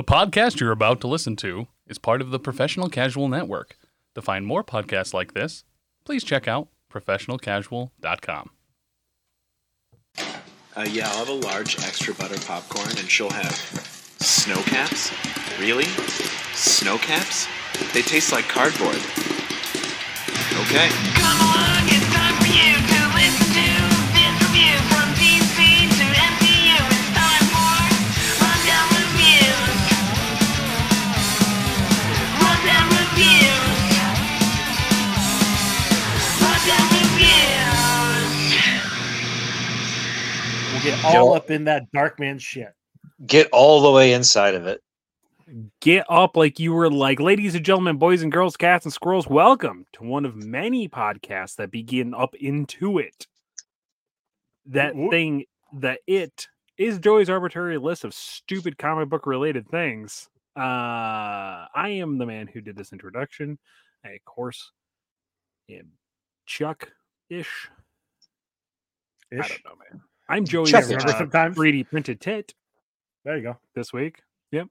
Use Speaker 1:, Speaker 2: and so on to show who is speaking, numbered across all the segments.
Speaker 1: The podcast you're about to listen to is part of the Professional Casual Network. To find more podcasts like this, please check out professionalcasual.com.
Speaker 2: Uh, yeah, I'll have a large extra butter popcorn, and she'll have snow caps. Really? Snow caps? They taste like cardboard. Okay.
Speaker 3: Come along, it's time for you to listen to this review
Speaker 4: get all up in that Darkman shit.
Speaker 5: Get all the way inside of it.
Speaker 6: get up like you were like, ladies and gentlemen, boys and girls, cats and squirrels, welcome to one of many podcasts that begin up into it. That
Speaker 4: Whoop, whoop.
Speaker 6: thing, that it is Joey's arbitrary list of stupid comic book related things. Uh, I am the man who did this introduction. I, of course, am Chuck ish. I
Speaker 4: Ish.
Speaker 6: don't know, man. I'm Joey's
Speaker 5: Chuck-ish.
Speaker 4: Remember sometimes?
Speaker 6: 3D printed tit
Speaker 4: There you go.
Speaker 6: this week. Yep,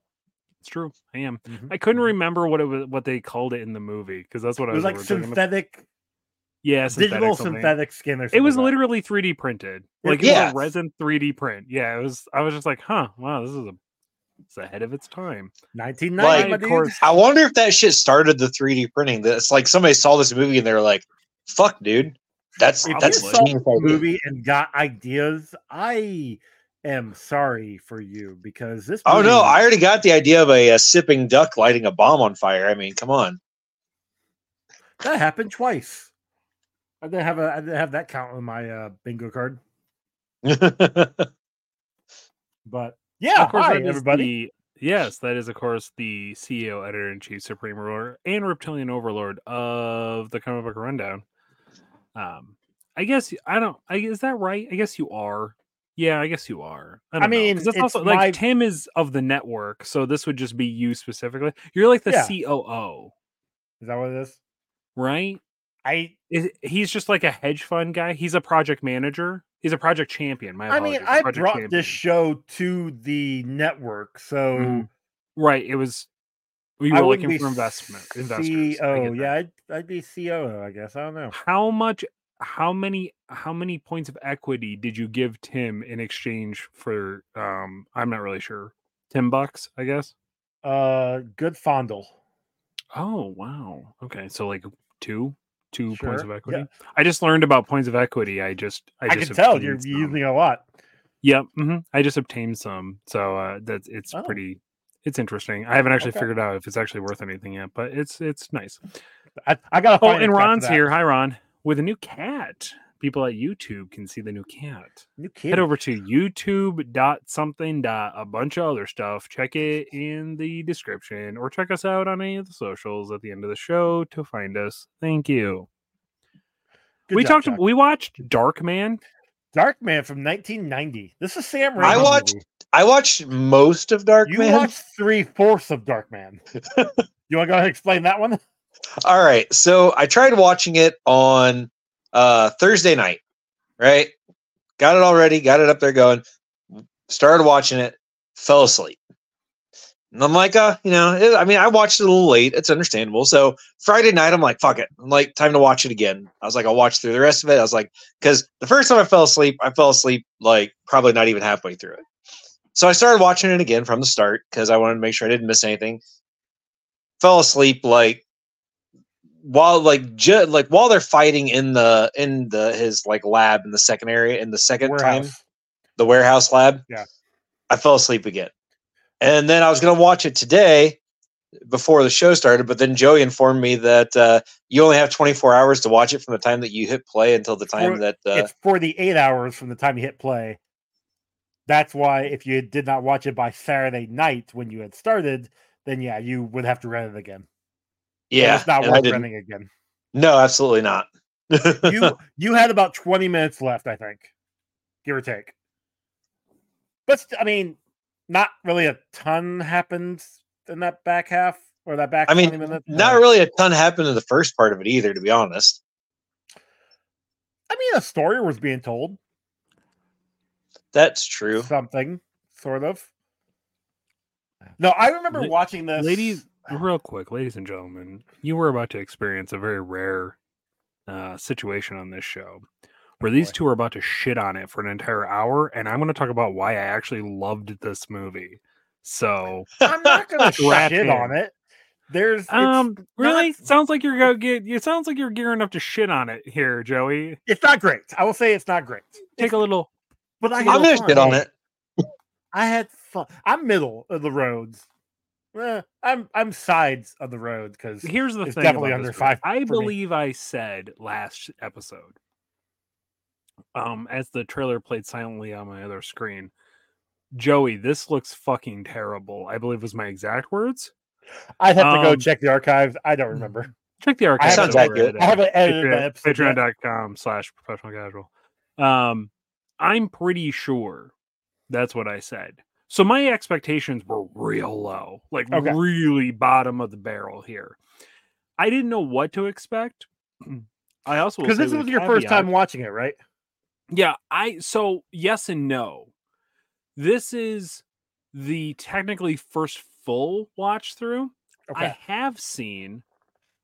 Speaker 6: it's true. I am.
Speaker 4: Mhm.
Speaker 6: I couldn't remember what it was, what they called it in the movie because that's what
Speaker 4: It
Speaker 6: I
Speaker 4: was
Speaker 6: was
Speaker 4: like synthetic,
Speaker 6: Yeah,
Speaker 4: digital
Speaker 6: synthetic something.
Speaker 4: synthetic skin or
Speaker 6: It was
Speaker 4: like
Speaker 6: literally 3D printed.
Speaker 4: Yeah.
Speaker 6: Like it
Speaker 5: Yeah.
Speaker 6: was a resin 3D print. Yeah, it was. I was just like, huh, wow, this is a it's ahead of its time.
Speaker 4: 1990,
Speaker 5: Like,
Speaker 6: of course,
Speaker 5: I wonder if that shit started the 3D printing. That it's like somebody saw this movie and they were like, "Fuck, dude, that's
Speaker 4: If
Speaker 5: that's
Speaker 4: you
Speaker 5: a
Speaker 4: saw
Speaker 5: genius
Speaker 4: the
Speaker 5: idea."
Speaker 4: movie and got ideas, I am sorry for you because this.
Speaker 5: Oh no, I already got the idea of a, a sipping duck lighting a bomb on fire. I mean, come on.
Speaker 4: that happened twice. I didn't have a. I didn't have that count on my uh, bingo card, but yeah.
Speaker 6: of course,
Speaker 4: hi everybody.
Speaker 6: the- yes, that is of course the CEO, editor in chief, supreme ruler, and reptilian overlord of the comic book rundown. Um, I guess I don't. I is that right? I guess you are. Yeah, I guess you are. I,
Speaker 4: I
Speaker 6: don't know,
Speaker 4: mean,
Speaker 6: that's
Speaker 4: it's
Speaker 6: also like Tim is of the network, so this would just be you specifically. You're like the
Speaker 4: Yeah.
Speaker 6: COO,
Speaker 4: Is that what it is?
Speaker 6: right?
Speaker 4: I.
Speaker 6: Is, he's just like a hedge fund guy. He's a project manager. He's a project champion. My
Speaker 4: I mean, I brought
Speaker 6: champion.
Speaker 4: this show to the network, so
Speaker 6: Mhm. right. It was you were looking for investment investors.
Speaker 4: CEO. Yeah, I'd, I'd be COO. I guess I don't know.
Speaker 6: How much? How many? How many points of equity did you give Tim in exchange for? Um, I'm not really sure. Ten bucks, I guess.
Speaker 4: Uh, good fondle.
Speaker 6: Oh wow. Okay, so like two, two points
Speaker 4: Sure,
Speaker 6: of
Speaker 4: yeah.
Speaker 6: equity. I just learned about points of equity. I just, I,
Speaker 4: I,
Speaker 6: just
Speaker 4: can tell you're
Speaker 6: some.
Speaker 4: using a lot.
Speaker 6: Yep. mm-hmm I just obtained some, so uh, that's it's
Speaker 4: Oh.
Speaker 6: pretty. It's interesting. I haven't actually
Speaker 4: Okay.
Speaker 6: figured out if it's actually worth anything yet, but it's it's nice.
Speaker 4: I, I gotta
Speaker 6: Oh,
Speaker 4: a
Speaker 6: and Ron's here. Hi, Ron, with a new cat. People at YouTube can see the new cat.
Speaker 4: New kid.
Speaker 6: Head over to YouTube dot something dot a bunch of other stuff. Check it in the description, or check us out on any of the socials at the end of the show to find us. Thank you.
Speaker 4: Good
Speaker 6: we
Speaker 4: job,
Speaker 6: talked. We watched Dark Man.
Speaker 4: Dark Man from 1990. This is Sam Raimi.
Speaker 5: I watched I watched most of Dark
Speaker 4: You
Speaker 5: Man.
Speaker 4: watched three fourths of Dark Man. you want to go ahead and explain that one?
Speaker 5: All right. So I tried watching it on uh Thursday night, right? Got it all ready, got it up there going, started watching it, fell asleep. And I'm like, uh, you know, it- I mean, I watched it a little late. It's understandable. So Friday night, I'm like, fuck it. I'm like, time to watch it again. I was like, I'll watch through the rest of it. I was like, because the first time I fell asleep, I fell asleep like probably not even halfway through it. So I started watching it again from the start because I wanted to make sure I didn't miss anything. Fell asleep like while like ju- like while they're fighting in the in the his like lab in the second area in the second time the warehouse lab.
Speaker 4: Yeah.
Speaker 5: I fell asleep again. And then I was going to watch it today before the show started, but then Joey informed me that uh, you only have 24 hours to watch it from the time that you hit play until the time
Speaker 4: For-
Speaker 5: that uh,
Speaker 4: it's for the eight hours from the time you hit play. That's why if you did not watch it by Saturday night when you had started, then yeah, you would have to rent it again.
Speaker 5: Yeah,
Speaker 4: it's not
Speaker 5: and
Speaker 4: worth renting again.
Speaker 5: No, absolutely not.
Speaker 4: You you had about 20 minutes left, I think, give or take. But I mean, not really a ton happened in that back half or that back
Speaker 5: I mean,
Speaker 4: 20 minutes.
Speaker 5: not really a ton happened in the first part of it either, to be honest.
Speaker 4: I mean, a story was being told.
Speaker 5: That's true.
Speaker 4: Something, sort of. No, I remember
Speaker 6: La-
Speaker 4: watching this.
Speaker 6: ladies, real quick, ladies and gentlemen, you were about to experience a very rare uh, situation on this show where these two are about to shit on it for an entire hour, and I'm going to talk about why I actually loved this movie. So,
Speaker 4: I'm not gonna shit
Speaker 6: in.
Speaker 4: on it. There's
Speaker 6: um, really,
Speaker 4: not-
Speaker 6: sounds like you're gonna get. It sounds like you're gearing up to shit on it here, Joey.
Speaker 4: it's not great. I will say it's not great.
Speaker 6: Take a little.
Speaker 4: But I
Speaker 6: I'm
Speaker 4: had
Speaker 5: I'm gonna
Speaker 4: fun.
Speaker 5: shit on it.
Speaker 4: I had fun. I'm middle of the roads. Eh, I'm I'm sides of the road because
Speaker 6: Here's the
Speaker 4: It's
Speaker 6: thing.
Speaker 4: definitely under five
Speaker 6: I
Speaker 4: for me.
Speaker 6: believe I said last episode, um, as the trailer played silently on my other screen, Joey, this looks fucking terrible. I believe was my exact words.
Speaker 4: I'd have to go
Speaker 6: um,
Speaker 4: check the archives. I don't remember.
Speaker 6: Check the archives.
Speaker 5: Sounds
Speaker 6: over
Speaker 5: accurate.
Speaker 6: at,
Speaker 4: I haven't edited
Speaker 6: Patreon, patreon.com slash professional casual. Um, I'm pretty sure that's what I said. So my expectations were real low, like
Speaker 4: Okay.
Speaker 6: really bottom of the barrel here. I didn't know what to expect. Mm. I also
Speaker 4: Because this was your first time watching it, right?
Speaker 6: yeah, I so yes and no. This is the technically first full watch through. I have seen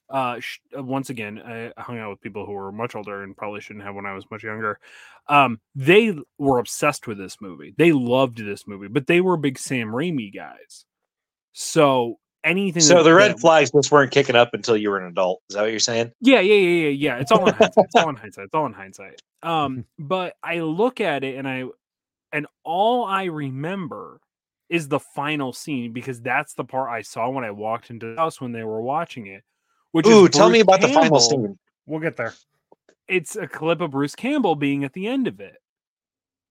Speaker 6: uh sh- uh, once again I hung out with people who were much older and probably shouldn't have when I was much younger. Um they were obsessed with this movie. They loved this movie, but they were big Sam Raimi guys. So anything
Speaker 5: So the red
Speaker 6: that-
Speaker 5: flags just weren't kicking up until you were an adult. Is that what you're saying?
Speaker 6: yeah, yeah, yeah, yeah, yeah. It's all in hindsight. It's all in hindsight. It's all in hindsight. Um, but I look at it and I and all I remember is the final scene because that's the part I saw when I walked into the house when they were watching it. Which
Speaker 5: Ooh,
Speaker 6: is
Speaker 5: tell me
Speaker 6: Bruce
Speaker 5: about the final scene.
Speaker 4: We'll get there.
Speaker 6: It's a clip of Bruce Campbell being at the end of it.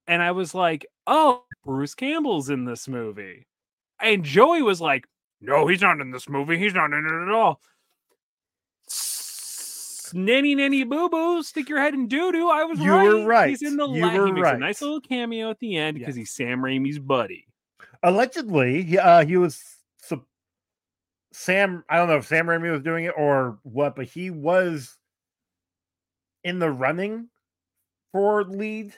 Speaker 6: And I was like, oh, Bruce Campbell's in this movie. And Joey was like, no, he's not in this movie. He's not in it at all. Nanny nanny boo boo, stick your head in doo doo. I was
Speaker 4: You
Speaker 6: right.
Speaker 4: were right.
Speaker 6: He's in the
Speaker 4: You
Speaker 6: la- he
Speaker 4: were
Speaker 6: makes a nice little cameo at the end because
Speaker 4: Yes.
Speaker 6: he's Sam Raimi's buddy.
Speaker 4: Allegedly, he, uh, he was sup- Sam. I don't know if Sam Raimi was doing it or what, but he was in the running for lead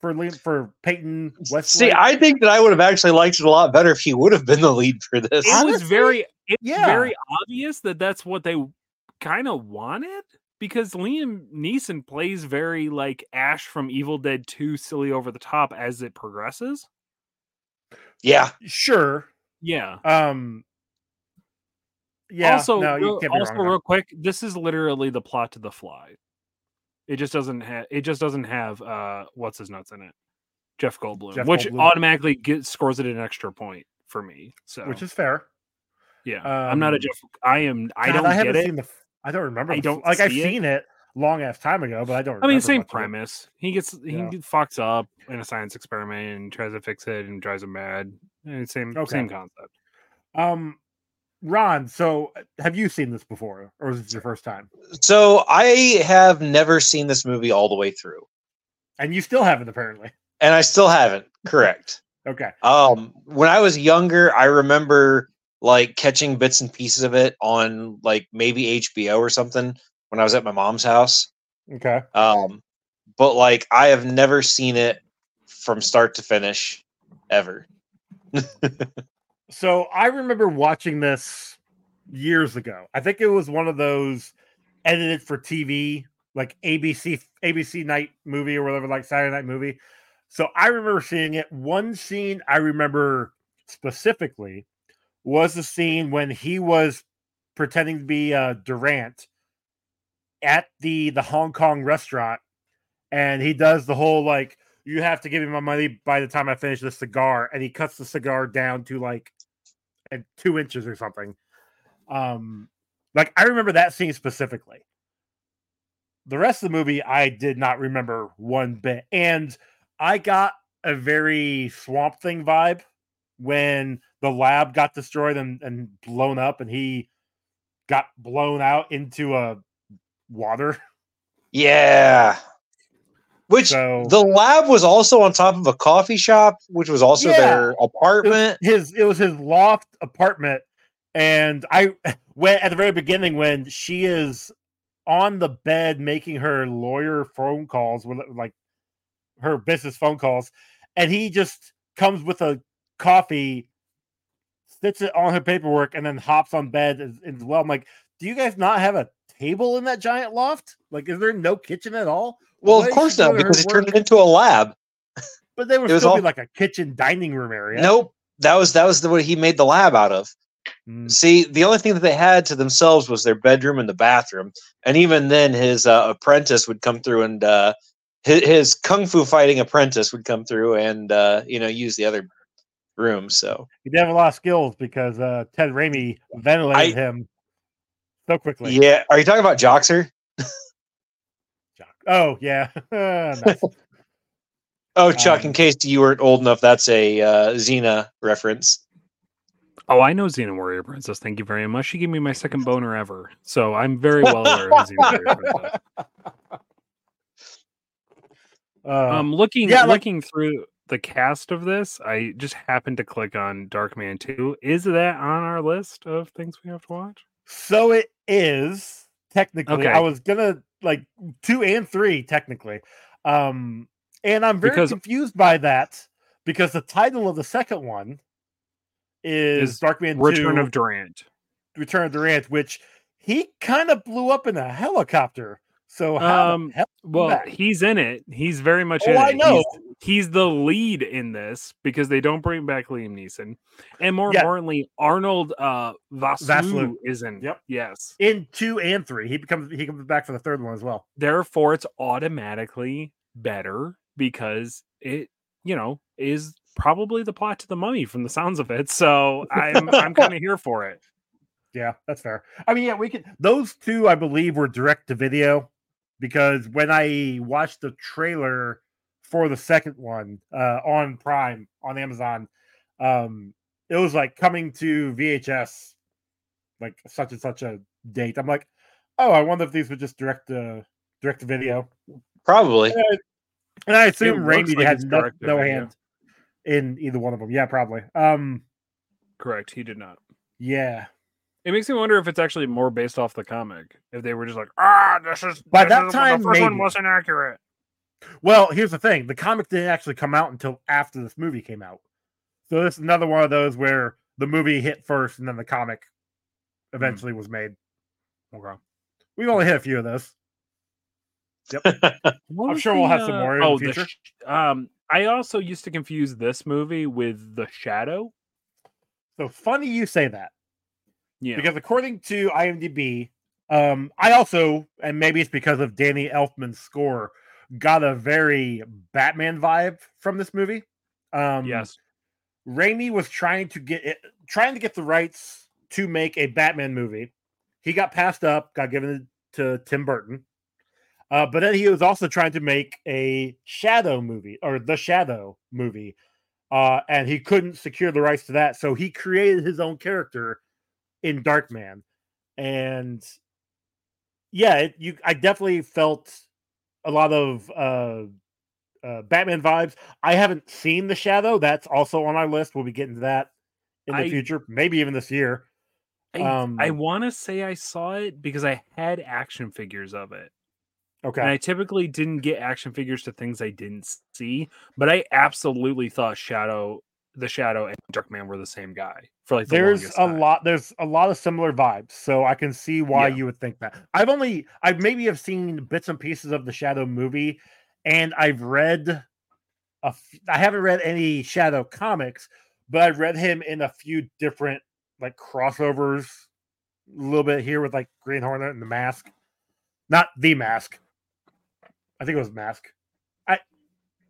Speaker 4: for lead for Peyton West.
Speaker 5: See, I think that I would have actually liked it a lot better if he would have been the lead for this.
Speaker 6: It was very it's
Speaker 4: yeah.
Speaker 6: very obvious that that's what they kind of wanted because Liam Neeson plays very like Ash from Evil Dead 2 silly over the top as it progresses.
Speaker 5: Yeah.
Speaker 4: sure.
Speaker 6: Yeah.
Speaker 4: Um. Yeah.
Speaker 6: also,
Speaker 4: no,
Speaker 6: real, also real quick, this is literally the plot to The Fly. It just doesn't have it just doesn't have uh what's his nuts in it. Jeff Goldblum,
Speaker 4: Jeff
Speaker 6: which
Speaker 4: Goldblum.
Speaker 6: automatically gets scores it an extra point for me. So
Speaker 4: which is fair.
Speaker 6: yeah, I'm not a
Speaker 4: um,
Speaker 6: Jeff. I am. I
Speaker 4: God,
Speaker 6: don't
Speaker 4: I haven't
Speaker 6: it.
Speaker 4: seen the. I don't remember.
Speaker 6: I don't
Speaker 4: like I've
Speaker 6: it.
Speaker 4: seen it long ass time ago, but I don't.
Speaker 6: I mean, same
Speaker 4: much of it.
Speaker 6: premise. He gets he
Speaker 4: Yeah.
Speaker 6: get fucks up in a science experiment and tries to fix it and drives him mad. Eh, Same
Speaker 4: Okay.
Speaker 6: same concept.
Speaker 4: Um, Ron. So, have you seen this before, or is this your first time?
Speaker 5: So I have never seen this movie all the way through,
Speaker 4: And you still haven't, apparently.
Speaker 5: and I still haven't. Correct.
Speaker 4: Okay.
Speaker 5: Um, when I was younger, I remember like catching bits and pieces of it on like maybe HBO or something when I was at my mom's house.
Speaker 4: Okay.
Speaker 5: Um, but like I have never seen it from start to finish ever.
Speaker 4: So I remember watching this years ago. I think it was one of those edited for TV, like ABC ABC night movie or whatever, like Saturday night movie. So I remember seeing it. One scene I remember specifically was the scene when he was pretending to be uh, Durant at the the Hong Kong restaurant, and he does the whole like you have to give me my money by the time I finish the cigar, and he cuts the cigar down to like at two inches or something. Um, like I remember that scene specifically. The rest of the movie, I did not remember one bit, and I got a very Swamp Thing vibe when the lab got destroyed and, and blown up, and he got blown out into a water.
Speaker 5: Yeah. Which
Speaker 4: So
Speaker 5: the lab was also on top of a coffee shop, which was also
Speaker 4: Yeah.
Speaker 5: their
Speaker 4: it
Speaker 5: apartment.
Speaker 4: his it was his loft apartment and i went at the very beginning when she is on the bed making her lawyer phone calls with like her business phone calls and he just comes with a coffee sits it on her paperwork, and then hops on bed as, as well. I'm like, do you guys not have a table in that giant loft? Like, is there no kitchen at all?
Speaker 5: Well, of course not, because he turned it into a lab.
Speaker 4: But they
Speaker 5: was
Speaker 4: still
Speaker 5: all-
Speaker 4: be like a kitchen dining room area.
Speaker 5: Nope. That was that was the what he made the lab out of.
Speaker 4: Mm.
Speaker 5: See, the only thing that they had to themselves was their bedroom and the bathroom, and even then, his uh, apprentice would come through and uh, his, his kung fu fighting apprentice would come through and uh, you know use the other room. So
Speaker 4: He did have a lot of skills because uh, Ted Raimi ventilated him so quickly.
Speaker 5: yeah, are you talking about Joxer?
Speaker 4: Jock. Oh yeah.
Speaker 5: Oh, Chuck, in
Speaker 4: Um,
Speaker 5: case you weren't old enough, that's a uh, Xena reference.
Speaker 6: Oh, I know Xena Warrior Princess. Thank you very much. She gave me my second boner ever, so I'm very well aware of Xena Warrior Princess.
Speaker 4: Uh,
Speaker 6: Um, looking
Speaker 4: yeah, like-
Speaker 6: looking through the cast of this, I just happened to click on Darkman 2. Is that on our list of things we have to watch?
Speaker 4: so it is technically.
Speaker 6: Okay.
Speaker 4: I was gonna like two and three technically, um, and I'm very
Speaker 6: Because-
Speaker 4: confused by that because the title of the second one is,
Speaker 6: Is
Speaker 4: Darkman
Speaker 6: Return
Speaker 4: 2,
Speaker 6: of Durant.
Speaker 4: Return of Durant, which he kind of blew up in a helicopter. So how
Speaker 6: Um? Well,
Speaker 4: back.
Speaker 6: he's in it. He's very much
Speaker 4: Oh,
Speaker 6: in
Speaker 4: I
Speaker 6: it.
Speaker 4: know.
Speaker 6: He's, he's the lead in this because they don't bring back Liam Neeson, and more
Speaker 4: Yeah.
Speaker 6: importantly, Arnold uh, Vosloo
Speaker 4: Vosloo.
Speaker 6: is in.
Speaker 4: Yep.
Speaker 6: Yes.
Speaker 4: in two and three, he becomes he comes back for the third one as well.
Speaker 6: Therefore, it's automatically better because it, you know, is probably the plot to the Mummy from the sounds of it. So I'm I'm kind of here for it.
Speaker 4: Yeah, that's fair. I mean, yeah, we could. Those two, I believe, were direct to video because when I watched the trailer for the second one uh, on Prime on Amazon, um, it was like coming to VHS, like such and such a date. I'm like, oh, I wonder if these were just direct to direct to video.
Speaker 5: Probably.
Speaker 4: And I assume
Speaker 6: looks
Speaker 4: Raimi
Speaker 6: like
Speaker 4: had no, no hand in either one of them. Yeah, probably. Um,
Speaker 6: Correct. He did not.
Speaker 4: yeah.
Speaker 6: It makes me wonder if it's actually more based off the comic. If they were just like, ah, this is
Speaker 4: By
Speaker 6: this
Speaker 4: that
Speaker 6: is-
Speaker 4: time,
Speaker 6: the first one wasn't accurate.
Speaker 4: Well, here's the thing: the comic didn't actually come out until after this movie came out. So this is another one of those where the movie hit first, and then the comic eventually was made. Okay, we've only hit a few of those.
Speaker 6: What
Speaker 4: I'm
Speaker 6: was
Speaker 4: sure we'll have some
Speaker 6: uh,
Speaker 4: more in the
Speaker 6: oh,
Speaker 4: future.
Speaker 6: sh- um, I also used to confuse this movie with The Shadow.
Speaker 4: So funny you say that
Speaker 6: Yeah.
Speaker 4: because according to IMDb, um, I also, and maybe it's because of Danny Elfman's score, got a very Batman vibe from this movie. Um,
Speaker 6: yes.
Speaker 4: Raimi was trying to get it, trying to get the rights to make a Batman movie. He got passed up, got given to Tim Burton. Uh, but then he was also trying to make a Shadow movie or the Shadow movie, uh, and he couldn't secure the rights to that. So he created his own character in Darkman, and yeah, it, you I definitely felt a lot of uh, uh, Batman vibes. I haven't seen the Shadow. That's also on our list. We'll be getting to that in the
Speaker 6: I-
Speaker 4: future, maybe even this year.
Speaker 6: I, I
Speaker 4: um,
Speaker 6: want to say I saw it because I had action figures of it.
Speaker 4: Okay.
Speaker 6: And I typically didn't get action figures to things I didn't see, but I absolutely thought Shadow, the Shadow, and Darkman were the same guy for like the
Speaker 4: there's a
Speaker 6: time.
Speaker 4: lot there's a lot of similar vibes so i can see why
Speaker 6: Yeah.
Speaker 4: you would think that. I've only i maybe have seen bits and pieces of the shadow movie and i've read a f- i haven't read any shadow comics but i've read him in a few different like crossovers a little bit here with like green hornet and the mask. Not the mask. I think it was mask. I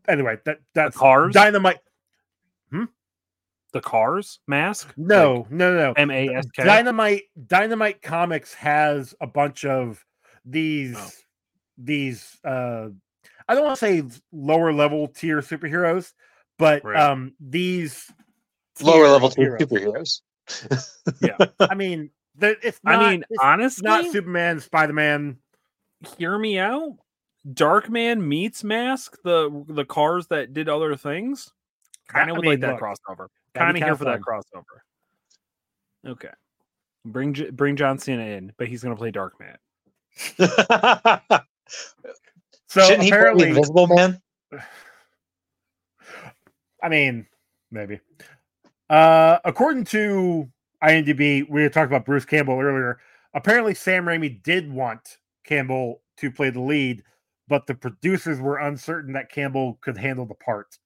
Speaker 4: anyway that that's The
Speaker 6: cars,
Speaker 4: dynamite
Speaker 6: the cars mask.
Speaker 4: no no no no
Speaker 6: M A S K.
Speaker 4: Dynamite Dynamite Comics has a bunch of these
Speaker 6: Oh.
Speaker 4: these uh I don't want to say lower level tier superheroes, but
Speaker 6: Right.
Speaker 4: um these
Speaker 5: Lower level
Speaker 4: heroes.
Speaker 5: superheroes. Yeah.
Speaker 4: I mean, they're- it's not,
Speaker 6: I mean,
Speaker 4: it's
Speaker 6: honestly,
Speaker 4: not Superman, Spider Man.
Speaker 6: hear me out. Darkman meets Mask, the the cars that did other things. Kind
Speaker 4: I
Speaker 6: of would
Speaker 4: mean,
Speaker 6: like that
Speaker 4: look,
Speaker 6: crossover.
Speaker 4: That'd be
Speaker 6: Kind of here
Speaker 4: kinda
Speaker 6: for that crossover. Okay, bring bring John Cena in, but he's gonna play Darkman.
Speaker 4: So
Speaker 5: Shouldn't he play
Speaker 4: apparently,
Speaker 5: Invisible Man?
Speaker 4: I mean, maybe. Uh, according to IMDb, we had talked about Bruce Campbell earlier. Apparently, Sam Raimi did want Campbell to play the lead, but the producers were uncertain that Campbell could handle the part,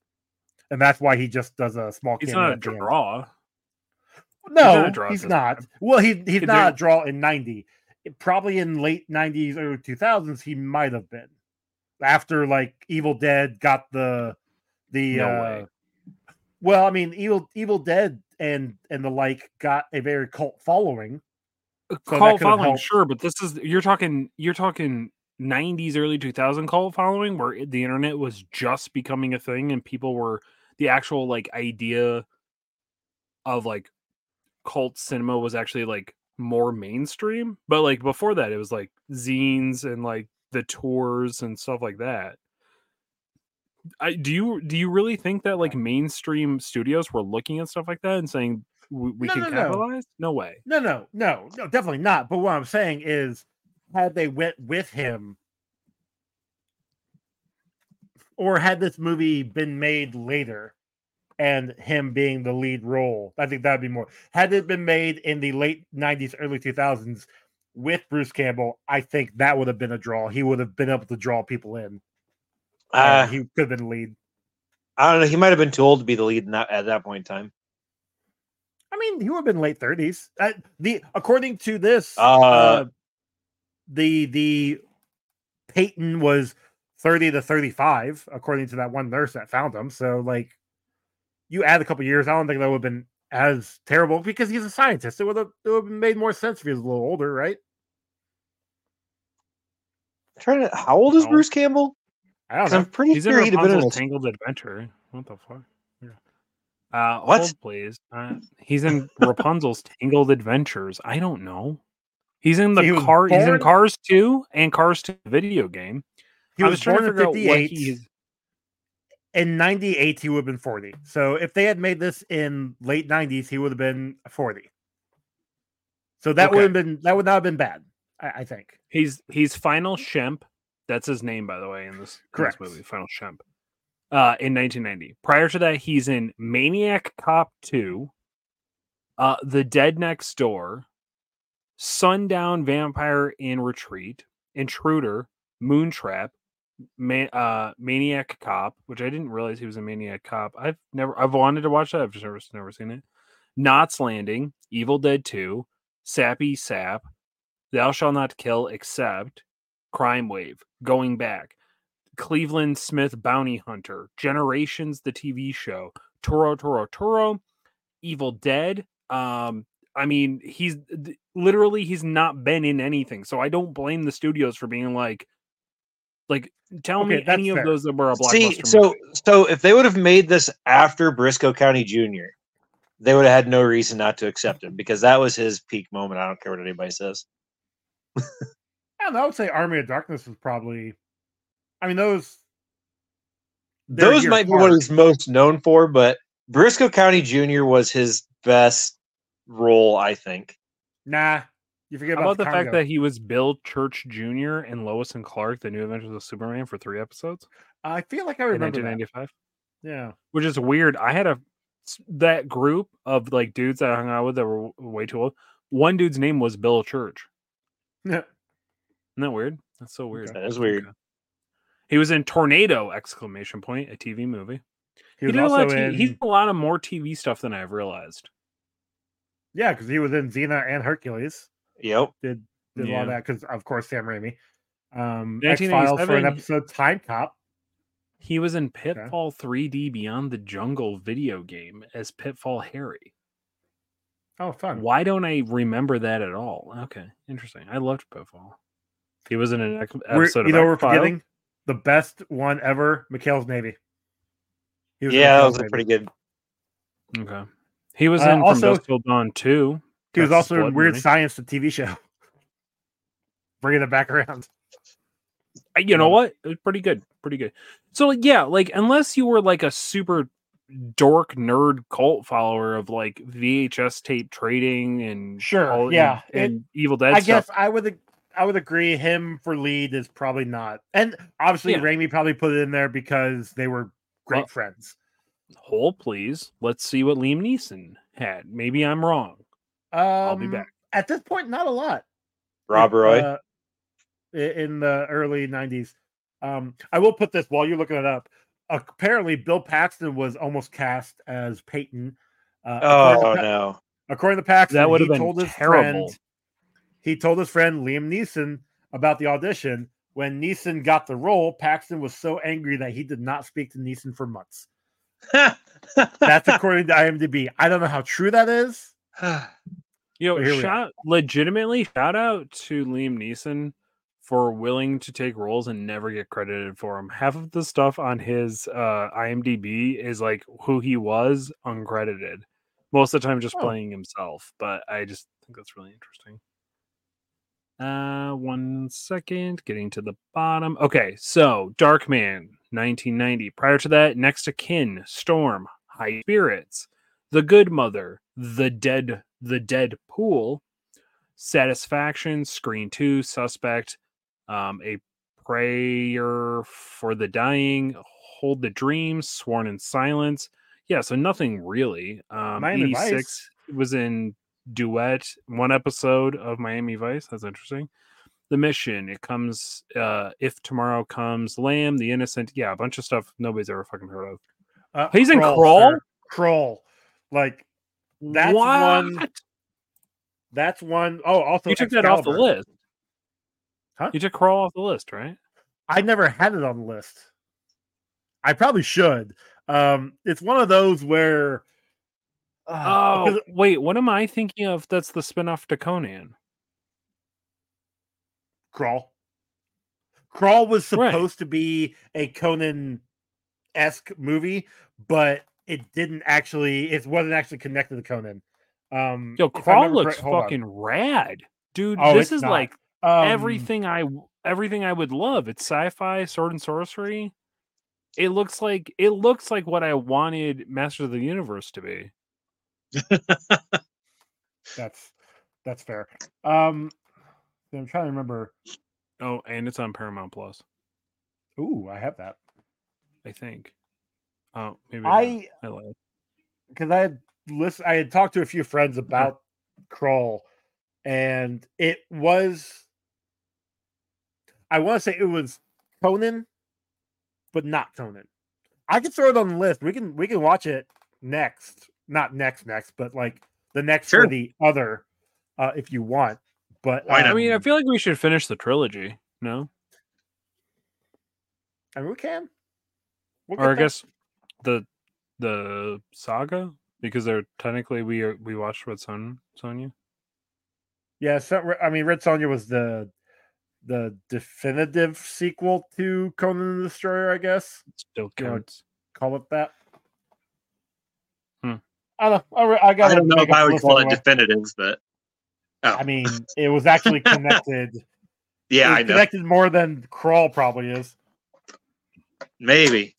Speaker 4: and that's why he just does a small.
Speaker 6: He's not a
Speaker 4: at the end.
Speaker 6: draw.
Speaker 4: No,
Speaker 6: not a draw
Speaker 4: he's not. Well, he he's not a draw in ninety. It- probably in late nineties, early two thousands, he might have been. After like Evil Dead got the the
Speaker 6: No
Speaker 4: uh, well, I mean, Evil Evil Dead and and the like got a very cult following. that
Speaker 6: cult following,
Speaker 4: helped.
Speaker 6: sure, but this is you're talking you're talking 90s, early 2000 cult following where the internet was just becoming a thing and people were the actual like idea of like cult cinema was actually like more mainstream. But like before that, it was like zines and like the tours and stuff like that. I, do you do you really think that like mainstream studios were looking at stuff like that and saying we, we
Speaker 4: No,
Speaker 6: can
Speaker 4: no, no.
Speaker 6: capitalize? No way.
Speaker 4: No, no, no, no, definitely not. But what I'm saying is, had they went with him, or had this movie been made later, and him being the lead role, I think that'd be more. Had it been made in the late '90s, early 2000s with Bruce Campbell, I think that would have been a draw. He would have been able to draw people in.
Speaker 5: Uh,
Speaker 4: he could have been lead.
Speaker 5: I don't know. He might have been too old to be the lead in that, at that point in time.
Speaker 4: I mean, he would have been late 30s. Uh, the according to this,
Speaker 5: Uh,
Speaker 4: uh, the the Peyton was 30 to 35, according to that one nurse that found him. So, like, you add a couple years, I don't think that would have been as terrible because he's a scientist. It would have it would have made more sense if he was a little older, right?
Speaker 5: trying to, how old is
Speaker 6: No.
Speaker 5: Bruce Campbell?
Speaker 4: I don't
Speaker 5: 'Cause
Speaker 4: know.
Speaker 5: I'm pretty
Speaker 6: He's
Speaker 5: sure he'd have been in
Speaker 6: Rapunzel's
Speaker 5: a
Speaker 6: Tangled Adventure. What the fuck? Yeah. Uh,
Speaker 5: What?
Speaker 6: Hold, please. Uh, he's in Rapunzel's Tangled Adventures. I don't know. He's in the
Speaker 4: he was
Speaker 6: car. He's in Cars 2 and Cars 2 video game.
Speaker 4: He was,
Speaker 6: was
Speaker 4: born in
Speaker 6: figure out what
Speaker 4: 58.
Speaker 6: he's.
Speaker 4: In 98, he would have been 40. So, if they had made this in late 90s, he would have been 40. So, that would
Speaker 6: Okay.
Speaker 4: have been that would not have been bad, I, I think.
Speaker 6: He's he's Final Shemp. That's his name, by the way, in this, in this
Speaker 4: Correct.
Speaker 6: movie, Final Shemp. Uh, in 1990. Prior to that, he's in Maniac Cop 2, uh, The Dead Next Door, Sundown Vampire in Retreat, Intruder, Moontrap, Ma- uh, Maniac Cop, which I didn't realize he was a Maniac Cop. I've never, I've wanted to watch that. I've just never, never seen it. Knots Landing, Evil Dead 2, Sappy Sap, Thou Shall Not Kill Except, Crime Wave, Going Back, Cleveland Smith Bounty Hunter, Generations, the TV show, Toro Toro Toro, Evil Dead. Um, I mean, he's literally he's not been in anything, so I don't blame the studios for being like, like, tell
Speaker 4: Okay,
Speaker 6: me
Speaker 4: that's
Speaker 6: any of those that were a blockbuster.
Speaker 5: See, so
Speaker 6: movie.
Speaker 5: so if they would have made this after Brisco County Jr., they would have had no reason not to accept him because that was his peak moment. I don't care what anybody says.
Speaker 4: I don't know. I would say Army of Darkness was probably. I mean, those.
Speaker 5: Those
Speaker 4: year
Speaker 5: might be what he's most known for, but Brisco County Jr. was his best role, I think.
Speaker 4: Nah, you forget about,
Speaker 6: about the fact that he was Bill Church Jr. and Lois and Clark, the New Adventures of Superman, for three episodes
Speaker 4: I feel like I
Speaker 6: in
Speaker 4: remember that.
Speaker 6: 1995?
Speaker 4: Yeah,
Speaker 6: which is weird. I had a that group of like dudes that I hung out with that were way too old. One dude's name was Bill Church.
Speaker 4: yeah.
Speaker 6: Isn't that weird? That's so weird.
Speaker 5: That is weird.
Speaker 6: Okay. He was in Tornado! Exclamation point, a TV movie.
Speaker 4: He
Speaker 6: He, did a lot. Of
Speaker 4: in.
Speaker 6: he's a lot of more TV stuff than I've realized.
Speaker 4: Yeah, because he was in Xena and Hercules.
Speaker 5: Yep.
Speaker 4: Did did a lot of that because of course Sam Raimi. Um, X Files for an episode. Time Cop.
Speaker 6: He was in Pitfall 3D Beyond the Jungle video game as Pitfall Harry.
Speaker 4: Oh, fun.
Speaker 6: Why don't I remember that at all? Okay, interesting. I loved Pitfall. He was in an ec-
Speaker 4: We're,
Speaker 6: episode
Speaker 4: you
Speaker 6: of
Speaker 4: know, we're forgetting the best one ever. McHale's Navy.
Speaker 5: Yeah, that was a pretty good.
Speaker 6: Okay. He was
Speaker 4: Uh,
Speaker 6: in
Speaker 4: also-
Speaker 6: From Dusk Till Dawn too.
Speaker 4: He was also in Weird
Speaker 6: Money.
Speaker 4: Science, the TV show. Bringing it back around.
Speaker 6: You know
Speaker 4: Um,
Speaker 6: what? It was pretty good. Pretty good. So like, yeah, like unless you were like a super dork nerd cult follower of like VHS tape trading and
Speaker 4: Sure,
Speaker 6: all- and-
Speaker 4: yeah, it-
Speaker 6: and, Evil Dead
Speaker 4: I
Speaker 6: stuff.
Speaker 4: guess I would I would agree him for lead is probably not. And obviously
Speaker 6: Yeah.
Speaker 4: Raimi probably put it in there because they were great
Speaker 6: Well-
Speaker 4: friends.
Speaker 6: Hold, please. Let's see what Liam Neeson had. Maybe I'm wrong. I'll be
Speaker 4: Um,
Speaker 6: back.
Speaker 4: At this point, not a lot.
Speaker 5: Rob Roy.
Speaker 4: uh, in the early 90s. Um, I will put this while you're looking it up. Apparently, Bill Paxton was almost cast as Peyton. Uh,
Speaker 5: oh
Speaker 4: to, Pa-
Speaker 5: no.
Speaker 4: according to Paxton,
Speaker 6: That would
Speaker 4: he
Speaker 6: have been
Speaker 4: told his
Speaker 6: terrible.
Speaker 4: friend he told his friend Liam Neeson about the audition. When Neeson got the role, Paxton was so angry that he did not speak to Neeson for months. That's according to IMDb. I don't know how true that is.
Speaker 6: You know, shout legitimately shout out to Liam Neeson for willing to take roles and never get credited for them. Half of the stuff on his uh, IMDb is like who he was uncredited. Most of the time, just
Speaker 4: Oh.
Speaker 6: playing himself. But I just think that's really interesting. Uh, one second, getting to the bottom. Okay, so Darkman, 1990. Prior to that, Next to Kin, Storm, High Spirits, The Good Mother, The Dead, The Dead Pool, Satisfaction, Screen Two, Suspect, um, A Prayer for the Dying, Hold the Dream, Sworn in Silence. Yeah, so nothing really. Um,
Speaker 4: Miami Vice.
Speaker 6: 86 was in duet one episode of Miami Vice. That's interesting. The mission. It comes uh if tomorrow comes. Lamb, the innocent. Yeah, a bunch of stuff nobody's ever fucking heard of.
Speaker 4: Uh,
Speaker 6: He's in Krull?
Speaker 4: sir. Krull. Like That's one-
Speaker 6: What?
Speaker 4: that's one oh also
Speaker 6: You took that off the list.
Speaker 4: Huh?
Speaker 6: You took Krull off the list, right?
Speaker 4: I never had it on the list. I probably should. Um, it's one of those where. uh,
Speaker 6: Oh, wait. What am I thinking of? That's the spinoff to Conan.
Speaker 4: Krull. Krull was
Speaker 6: Right.
Speaker 4: supposed to be a Conan esque movie, but it didn't actually. It wasn't actually connected to Conan. Um,
Speaker 6: Yo,
Speaker 4: Krull
Speaker 6: looks
Speaker 4: correct- hold on.
Speaker 6: fucking rad, dude.
Speaker 4: Oh,
Speaker 6: this is
Speaker 4: not.
Speaker 6: like
Speaker 4: Um,
Speaker 6: everything I everything I would love. It's sci-fi, sword and sorcery. It looks like it looks like what I wanted Masters of the Universe to be.
Speaker 4: That's that's fair. Um, I'm trying to remember.
Speaker 6: Oh, and it's on Paramount Plus,
Speaker 4: Ooh, I have that.
Speaker 6: I think. Oh, maybe.
Speaker 4: I
Speaker 6: I
Speaker 4: because I had list I had talked to a few friends about Krull, and it was I want to say it was Conan, but not Conan. I could throw it on the list. We can we can watch it next, not next next, but like the next
Speaker 5: Sure.
Speaker 4: for the other, uh, if you want. But
Speaker 5: Why not?
Speaker 6: I mean, I
Speaker 4: um,
Speaker 6: feel like we should finish the trilogy. No,
Speaker 4: I mean, we can. We'll
Speaker 6: or I guess the the saga because they're technically we are, we watched Red Son Sonya.
Speaker 4: Yeah, so, I mean, Red Sonja was the the definitive sequel to Conan the Destroyer, I guess.
Speaker 6: Still
Speaker 4: You know,
Speaker 6: counts.
Speaker 4: Call it that.
Speaker 6: Hmm.
Speaker 4: I don't know. I, re- I, gotta
Speaker 5: I don't know if I would call it
Speaker 4: anyway.
Speaker 5: definitive, but oh,
Speaker 4: I mean, it was actually connected.
Speaker 5: yeah,
Speaker 4: it was
Speaker 5: I know.
Speaker 4: connected more than Krull probably is.
Speaker 5: Maybe.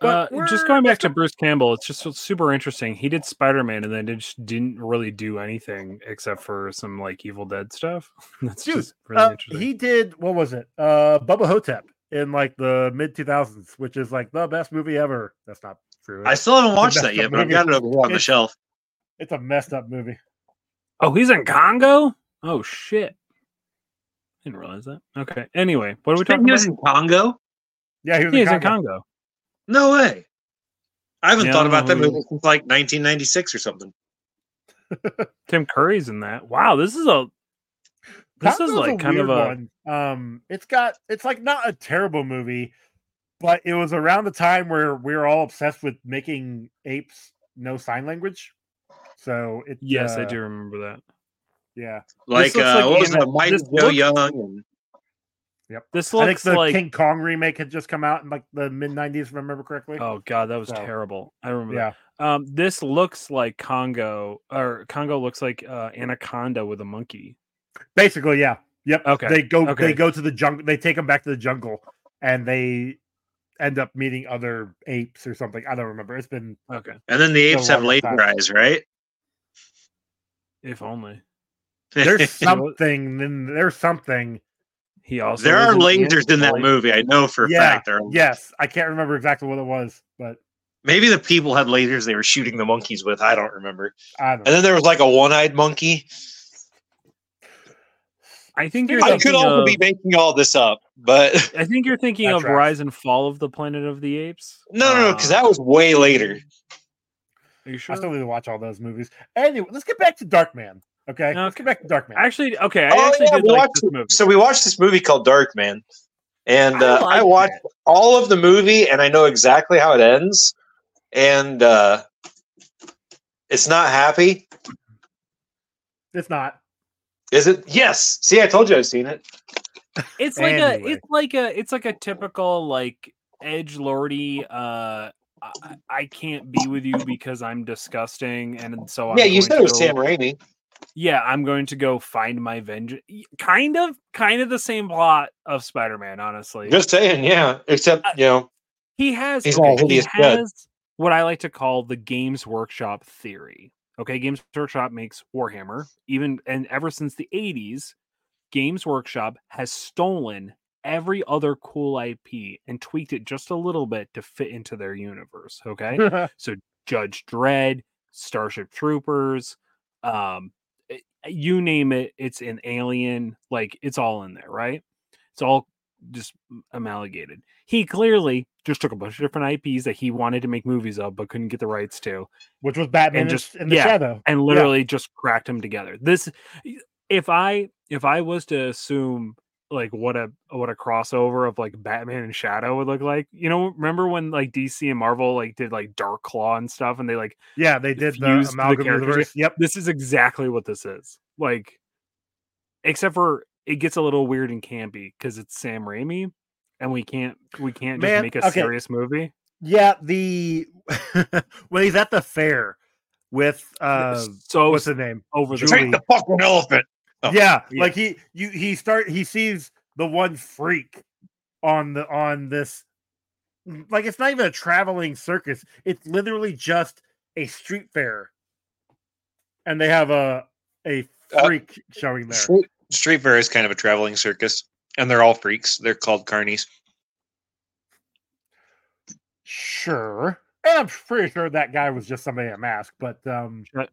Speaker 4: But
Speaker 6: uh, just going back to Bruce Campbell, it's just super interesting. He did Spider Man and then it just didn't really do anything except for some like Evil Dead stuff. That's
Speaker 4: Dude,
Speaker 6: just really
Speaker 4: Uh,
Speaker 6: interesting.
Speaker 4: he did what was it? Uh, Bubba Ho-Tep in like the mid two thousands, which is like the best movie ever. That's not true.
Speaker 5: I still haven't watched that yet, but I've got it over on the shelf.
Speaker 4: It's a messed up movie.
Speaker 6: oh, he's in Congo. Oh shit! Didn't realize that. Okay. Anyway, what are we
Speaker 5: He
Speaker 6: talking about?
Speaker 5: was in Congo?
Speaker 4: Yeah, he was
Speaker 6: He
Speaker 4: in
Speaker 6: is in
Speaker 4: Congo.
Speaker 6: Congo.
Speaker 5: No way. I haven't
Speaker 6: Yeah,
Speaker 5: thought about that
Speaker 6: who he
Speaker 5: movie since like 1996 or something.
Speaker 6: Tim Curry's in that. Wow, this is a this is like kind of a
Speaker 4: one. Um, it's got it's like not a terrible movie, but it was around the time where we were all obsessed with making apes know sign language. So it
Speaker 6: yes, I
Speaker 4: uh,
Speaker 6: do remember that.
Speaker 4: Yeah,
Speaker 5: Like,
Speaker 6: looks
Speaker 5: uh,
Speaker 6: like
Speaker 5: what was
Speaker 6: an-
Speaker 5: that? Mighty Joe Young. And,
Speaker 6: This
Speaker 4: I think the
Speaker 6: like
Speaker 4: King Kong remake had just come out in like the mid '90s. If I remember correctly.
Speaker 6: oh god, that was
Speaker 4: So,
Speaker 6: terrible. I remember that.
Speaker 4: yeah,
Speaker 6: Um, this looks like Congo, or Congo looks like uh, Anaconda with a monkey.
Speaker 4: basically, yeah, yep.
Speaker 6: Okay,
Speaker 4: They go
Speaker 6: okay.
Speaker 4: they go to the jungle. They take them back to the jungle, and they end up meeting other apes or something. I don't remember. It's been
Speaker 6: Okay,
Speaker 5: and then the
Speaker 4: It's a
Speaker 5: apes have laser
Speaker 4: time.
Speaker 5: eyes, right?
Speaker 6: if only.
Speaker 4: there's something. Then there's something
Speaker 6: He also
Speaker 5: There
Speaker 6: is
Speaker 5: are lasers in that
Speaker 6: android.
Speaker 5: movie. I know for a
Speaker 4: Yeah,
Speaker 5: fact. There are
Speaker 4: Yes, I can't remember exactly what it was, but
Speaker 5: Maybe the people had lasers they were shooting the monkeys with. I don't remember.
Speaker 4: I don't
Speaker 5: And then there was like a one-eyed monkey.
Speaker 6: I think you're
Speaker 5: I
Speaker 6: thinking
Speaker 5: could also
Speaker 6: of,
Speaker 5: be making all this up, but
Speaker 6: I think you're thinking of
Speaker 4: tracks.
Speaker 6: Rise and Fall of the Planet of the Apes.
Speaker 5: no, no, no, because
Speaker 6: Uh,
Speaker 5: that was way later.
Speaker 6: Are you sure?
Speaker 4: I still need to watch all those movies. Anyway, let's get back to Darkman. Okay, let's get back to Darkman.
Speaker 6: Actually, okay, I
Speaker 5: Oh,
Speaker 6: actually
Speaker 5: yeah,
Speaker 6: did
Speaker 5: we
Speaker 6: like
Speaker 5: watched
Speaker 6: this movie.
Speaker 5: So we watched this movie called Dark Man, and
Speaker 4: I
Speaker 5: uh, I, watched
Speaker 4: it.
Speaker 5: all of the movie, and I know exactly how it ends, and uh, it's not happy,
Speaker 4: It's not.
Speaker 5: is it? Yes. See, I told you I've seen it.
Speaker 6: it's like a it's like a it's like a typical like edge lordy uh I, I can't be with you because I'm disgusting and so I'm
Speaker 5: yeah, you said it was Sam Raimi.
Speaker 6: Yeah I'm going to go find my vengeance kind of kind of the same plot of Spider-Man honestly
Speaker 5: Just saying, yeah. Except
Speaker 6: Uh,
Speaker 5: you know,
Speaker 6: he has
Speaker 5: He's all
Speaker 6: he has what I like to call the Games Workshop theory. Okay, Games Workshop makes Warhammer, even and ever since the 80s, Games Workshop has stolen every other cool IP and tweaked it just a little bit to fit into their universe. Okay, so Judge Dredd, Starship Troopers, um, you name it, it's an Alien, like it's all in there, right? It's all just amalgamated. He clearly just took a bunch of different IPs that he wanted to make movies of, but couldn't get the rights to,
Speaker 4: Which was Batman
Speaker 6: And just-
Speaker 4: in the
Speaker 6: yeah.
Speaker 4: shadow.
Speaker 6: and literally just cracked them together. This, if I if I was to assume like what a what a crossover of like Batman and Shadow would look like, you know, remember when like DC and Marvel like did like Dark Claw and stuff, and they like
Speaker 4: Yeah, they did the
Speaker 6: fused the
Speaker 4: amalgam universe. Yep.
Speaker 6: this is exactly what this is. Like, except for it gets a little weird and campy because it's Sam Raimi, and we can't we can't just make a
Speaker 4: okay.
Speaker 6: serious movie.
Speaker 4: Yeah, the when he's at the fair with uh
Speaker 6: so
Speaker 4: what's the name?
Speaker 6: over the
Speaker 5: take the fucking elephant. Oh,
Speaker 4: yeah,
Speaker 6: yeah.
Speaker 4: like he you he start he sees the one freak on the on this like it's not even a traveling circus. It's literally just a street fair. And they have a a
Speaker 5: Uh,
Speaker 4: freak showing there.
Speaker 5: Street, Street Fair is kind of a traveling circus, and they're all freaks. They're called carnies.
Speaker 4: Sure. And I'm pretty sure that guy was just somebody in a mask, but um
Speaker 6: Shut-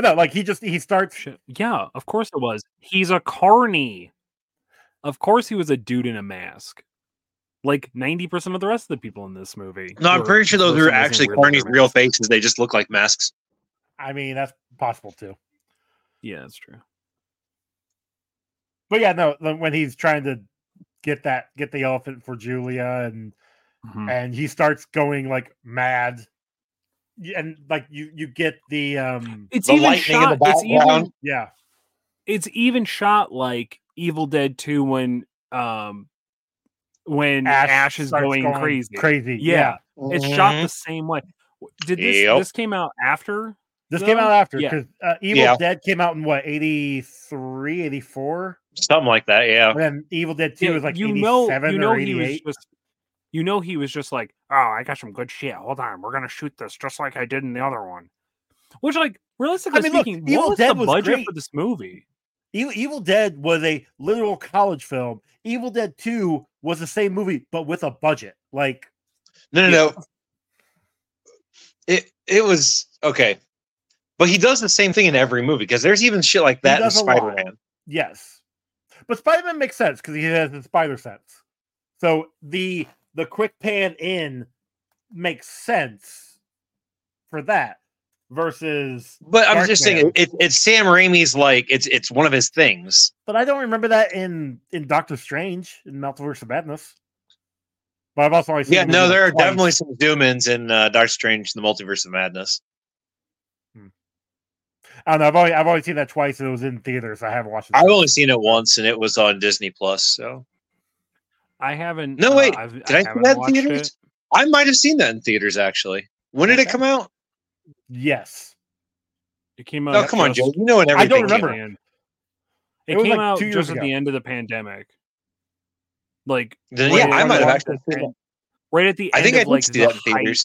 Speaker 4: but no, like he just he starts
Speaker 6: Shit. Yeah, of course it was. He's a carny. Of course he was a dude in a mask. Like 90% of the rest of the people in this movie.
Speaker 5: No, I'm pretty sure those
Speaker 6: for
Speaker 5: were actually
Speaker 6: weirdly
Speaker 5: carnies'
Speaker 6: wear
Speaker 5: real
Speaker 6: masks.
Speaker 5: faces. They just look like masks.
Speaker 4: I mean, that's possible too.
Speaker 6: Yeah, that's true.
Speaker 4: But yeah, no, when he's trying to get that get the elephant for Julia and
Speaker 6: Mhm.
Speaker 4: and he starts going like mad. Y- And like you you get the um
Speaker 6: It's
Speaker 5: The
Speaker 6: even
Speaker 5: lightning in
Speaker 6: shot.
Speaker 5: the
Speaker 6: It's even
Speaker 4: yeah.
Speaker 6: it's even shot like Evil Dead 2 when um when Ash, is
Speaker 4: starts
Speaker 6: going, crazy.
Speaker 4: Crazy.
Speaker 6: Yeah. It's shot the same way. Did this
Speaker 5: Yep.
Speaker 6: this came out after?
Speaker 4: This came out after
Speaker 6: Yeah.
Speaker 4: because uh, Evil
Speaker 5: Yeah.
Speaker 4: Dead came out in what 83, 84?
Speaker 5: something like that. Yeah.
Speaker 4: And then Evil Dead 2
Speaker 6: Yeah,
Speaker 4: was like
Speaker 6: you
Speaker 4: 87
Speaker 6: know you know
Speaker 4: or
Speaker 6: he was
Speaker 4: 88.
Speaker 6: just you know he was just like, "Oh, I got some good shit. Hold on. We're going to shoot this just like I did in the other one." Which like realistically
Speaker 4: mean, look,
Speaker 6: speaking,
Speaker 4: Evil
Speaker 6: what was
Speaker 4: Dead
Speaker 6: the
Speaker 4: was
Speaker 6: budget
Speaker 4: great.
Speaker 6: for this movie?
Speaker 4: Evil, Evil Dead was a literal college film. Evil Dead 2 was the same movie, but with a budget. Like,
Speaker 5: No, no,
Speaker 6: Yeah.
Speaker 5: no. It it was okay, but he does the same thing in every movie because there's even shit like that in
Speaker 4: does a lot.
Speaker 5: Spider Man.
Speaker 4: yes. But Spider Man makes sense because he has the spider sense. So the the quick pan in makes sense for that versus.
Speaker 5: But I'm
Speaker 4: Dark
Speaker 5: just
Speaker 4: Man.
Speaker 5: saying, it, it's Sam Raimi's like it's it's one of his things.
Speaker 4: But I don't remember that in in Doctor Strange in Multiverse of Madness. But I've also
Speaker 5: Yeah, no, there are
Speaker 4: twice.
Speaker 5: definitely some zoom ins in uh, Doctor Strange: The Multiverse of Madness.
Speaker 4: I don't know. I've only I've only seen that twice. And it was in theaters. I haven't watched it.
Speaker 5: I've only seen it once, and it was on Disney Plus. So
Speaker 6: I haven't
Speaker 5: No,
Speaker 6: uh,
Speaker 5: wait,
Speaker 6: I've,
Speaker 5: did I see that in theaters?
Speaker 6: it.
Speaker 5: I might have seen that in theaters actually. When did it come out?
Speaker 4: Yes.
Speaker 6: It came out
Speaker 5: Oh, come on,
Speaker 6: just-
Speaker 5: Joe. You know when
Speaker 4: I don't
Speaker 5: everything came
Speaker 4: remember.
Speaker 6: It,
Speaker 4: It
Speaker 6: came
Speaker 4: like
Speaker 6: out
Speaker 4: two years
Speaker 6: just at the end of the pandemic. Like
Speaker 5: Then,
Speaker 6: right
Speaker 5: yeah, I might have actually seen
Speaker 6: pan- right at the
Speaker 5: I
Speaker 6: end
Speaker 5: think I
Speaker 6: of
Speaker 5: did
Speaker 6: like
Speaker 5: see
Speaker 6: the
Speaker 5: that theaters.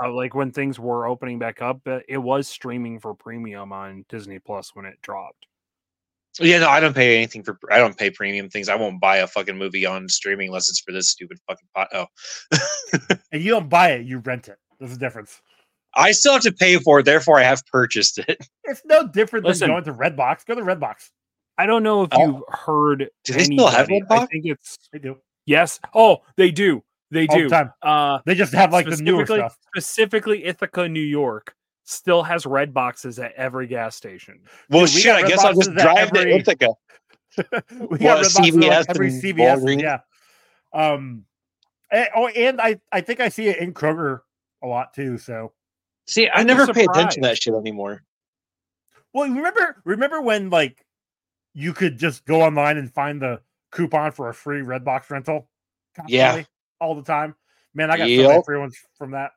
Speaker 6: height, uh, like when things were opening back up, uh, it was streaming for premium on Disney Plus when it dropped.
Speaker 5: Yeah, no, I don't pay anything for. I don't pay premium things. I won't buy a fucking movie on streaming unless it's for this stupid fucking pot. Oh,
Speaker 4: And you don't buy it, you rent it. There's a difference.
Speaker 5: I still have to pay for it. Therefore, I have purchased it.
Speaker 4: It's no different
Speaker 6: Listen.
Speaker 4: than going to Redbox. Go to Redbox.
Speaker 6: I don't know if
Speaker 5: Oh.
Speaker 6: you've heard.
Speaker 5: Do they still have
Speaker 6: anybody-
Speaker 5: Redbox?
Speaker 6: I think it's
Speaker 4: They do.
Speaker 6: yes. Oh, they do. They
Speaker 4: All
Speaker 6: do.
Speaker 4: the time.
Speaker 6: Uh,
Speaker 4: They just have like the newer
Speaker 6: Specifically-
Speaker 4: stuff.
Speaker 6: specifically Ithaca, New York, still has red boxes at every gas station.
Speaker 5: Well,
Speaker 4: Dude, we
Speaker 5: shit. I guess I'll just drive
Speaker 4: every-
Speaker 5: to Ithaca.
Speaker 4: we
Speaker 5: Well,
Speaker 4: got Redbox at, like, every CVS.
Speaker 5: Walgreens.
Speaker 4: Yeah. Um. and- oh, and I I think I see it in Kroger a lot too. So
Speaker 5: See, I
Speaker 6: I'm
Speaker 5: never pay attention to that shit anymore.
Speaker 4: well, remember remember when like you could just go online and find the coupon for a free Redbox rental?
Speaker 5: Yeah.
Speaker 4: all the time. Man, I got so many free ones from that.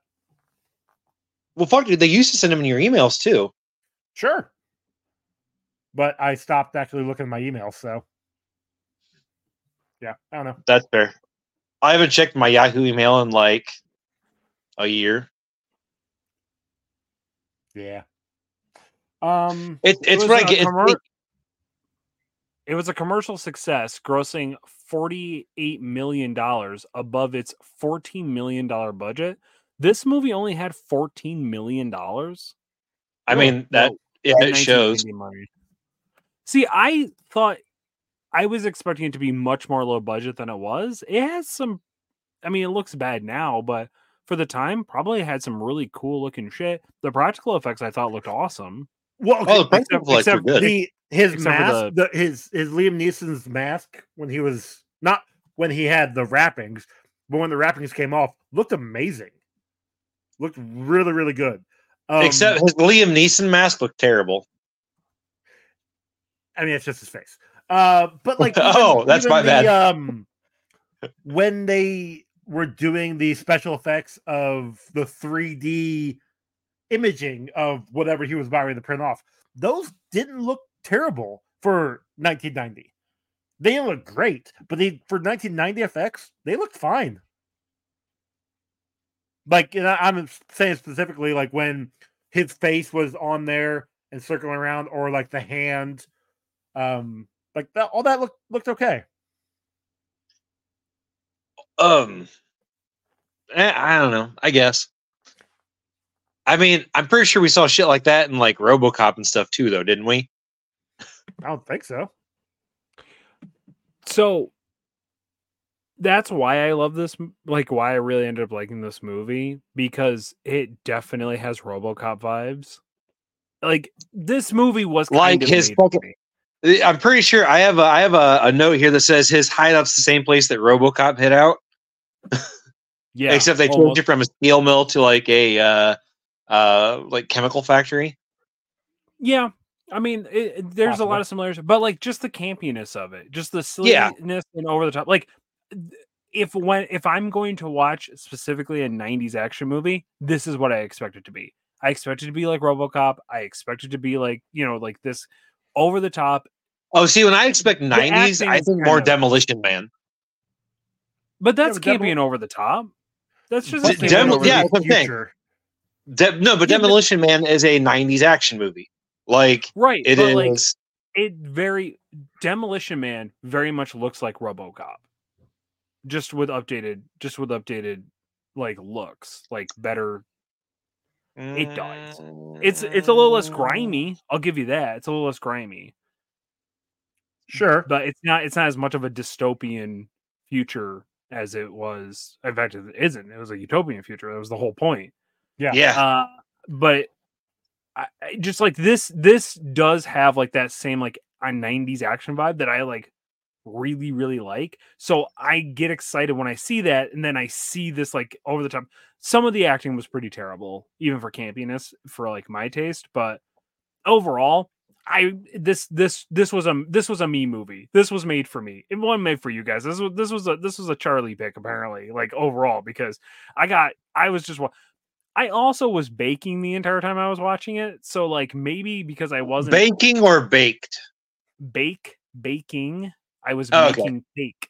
Speaker 5: Well, fuck, dude. They used to send them in your emails too.
Speaker 4: Sure. But I stopped actually looking at my emails, so yeah, I don't know.
Speaker 5: That's fair. I haven't checked my Yahoo email in like a year.
Speaker 4: Yeah. Um
Speaker 5: It, it's
Speaker 6: was
Speaker 5: what I
Speaker 6: a
Speaker 5: get. It's,
Speaker 6: commer- It was a commercial success, grossing $48 million above its $14 million budget. This movie only had $14 million.
Speaker 5: I mean that yeah, it shows.
Speaker 6: money. See, I thought I was expecting it to be much more low budget than it was. It has some, I mean, it looks bad now, but for the time, probably had some really cool looking shit. The practical effects I thought looked awesome.
Speaker 4: well
Speaker 5: Oh, the
Speaker 4: okay,
Speaker 5: practical effects are
Speaker 6: except
Speaker 5: good.
Speaker 4: the his
Speaker 6: Except for
Speaker 4: mask the, his his Liam Neeson's mask when he was not when he had the wrappings, but when the wrappings came off, looked amazing. Looked really, really good. Um,
Speaker 5: Except his Liam Neeson mask looked terrible.
Speaker 4: I mean, it's just his face. Uh, but like,
Speaker 5: Oh, that's my
Speaker 4: the,
Speaker 5: bad.
Speaker 4: Um, when they were doing the special effects of the 3D imaging of whatever he was about to print off, those didn't look terrible for 1990. They didn't look great, but they for 1990 effects, they looked fine. Like, and I- I'm saying specifically, like when his face was on there and circling around, or like the hand, um, like that, all that looked looked okay.
Speaker 5: Um, eh, I don't know. I guess. I mean, I'm pretty sure we saw shit like that in like RoboCop and stuff too, though, didn't we?
Speaker 4: I don't think so.
Speaker 6: So that's why I love this, like why I really ended up liking this movie because it definitely has RoboCop vibes. Like this movie was kind
Speaker 5: Like
Speaker 6: of
Speaker 5: his fucking- Eh, I'm pretty sure I have a I have a, a note here that says his hideout's the same place that RoboCop hid out,
Speaker 6: yeah,
Speaker 5: except they
Speaker 6: almost.
Speaker 5: changed it from a steel mill to like a uh uh like chemical factory.
Speaker 6: Yeah, I mean, it, there's a lot of similarities, but like just the campiness of it, just the
Speaker 5: Yeah.
Speaker 6: silliness and over the top. Like, if when if I'm going to watch specifically a '90s action movie, this is what I expect it to be. I expect it to be like RoboCop. I expect it to be like you know, like this over the top.
Speaker 5: Oh, see, when I expect 90s, I think more
Speaker 6: of-
Speaker 5: Demolition Man.
Speaker 6: But that's
Speaker 4: but Demo-
Speaker 6: campy and over the top. That's just
Speaker 5: D-
Speaker 6: like campy
Speaker 5: Demo-
Speaker 6: and over
Speaker 5: yeah,
Speaker 6: the-
Speaker 5: that's what I'm saying.
Speaker 4: Future.
Speaker 5: De- no, but
Speaker 6: Yeah, but-
Speaker 5: Demolition Man is a 90s action movie. Like
Speaker 6: right.
Speaker 5: it
Speaker 6: but
Speaker 5: is.
Speaker 6: like it very Demolition Man very much looks like RoboCop, just with updated, just with updated like looks, like better. it does. It's it's a little less grimy. I'll give you that. It's a little less grimy,
Speaker 4: Sure.
Speaker 6: but it's not it's not as much of a dystopian future as it was. In fact, it isn't. It was a utopian future. That was the whole point.
Speaker 4: Yeah.
Speaker 5: Yeah.
Speaker 6: uh but I, I- just like this this does have like that same like a 90s action vibe that i like really really like so i get excited when i see that and then i see this like over the top some of the acting was pretty terrible even for campiness for like my taste but overall i this this this was a this was a me movie this was made for me it wasn't made for you guys this was this was a this was a charlie pick apparently like overall because i got i was just I also was baking the entire time I was watching it. So like maybe because I wasn't
Speaker 5: Baking or baked?
Speaker 6: bake baking, I was
Speaker 5: Oh, okay.
Speaker 6: making cake.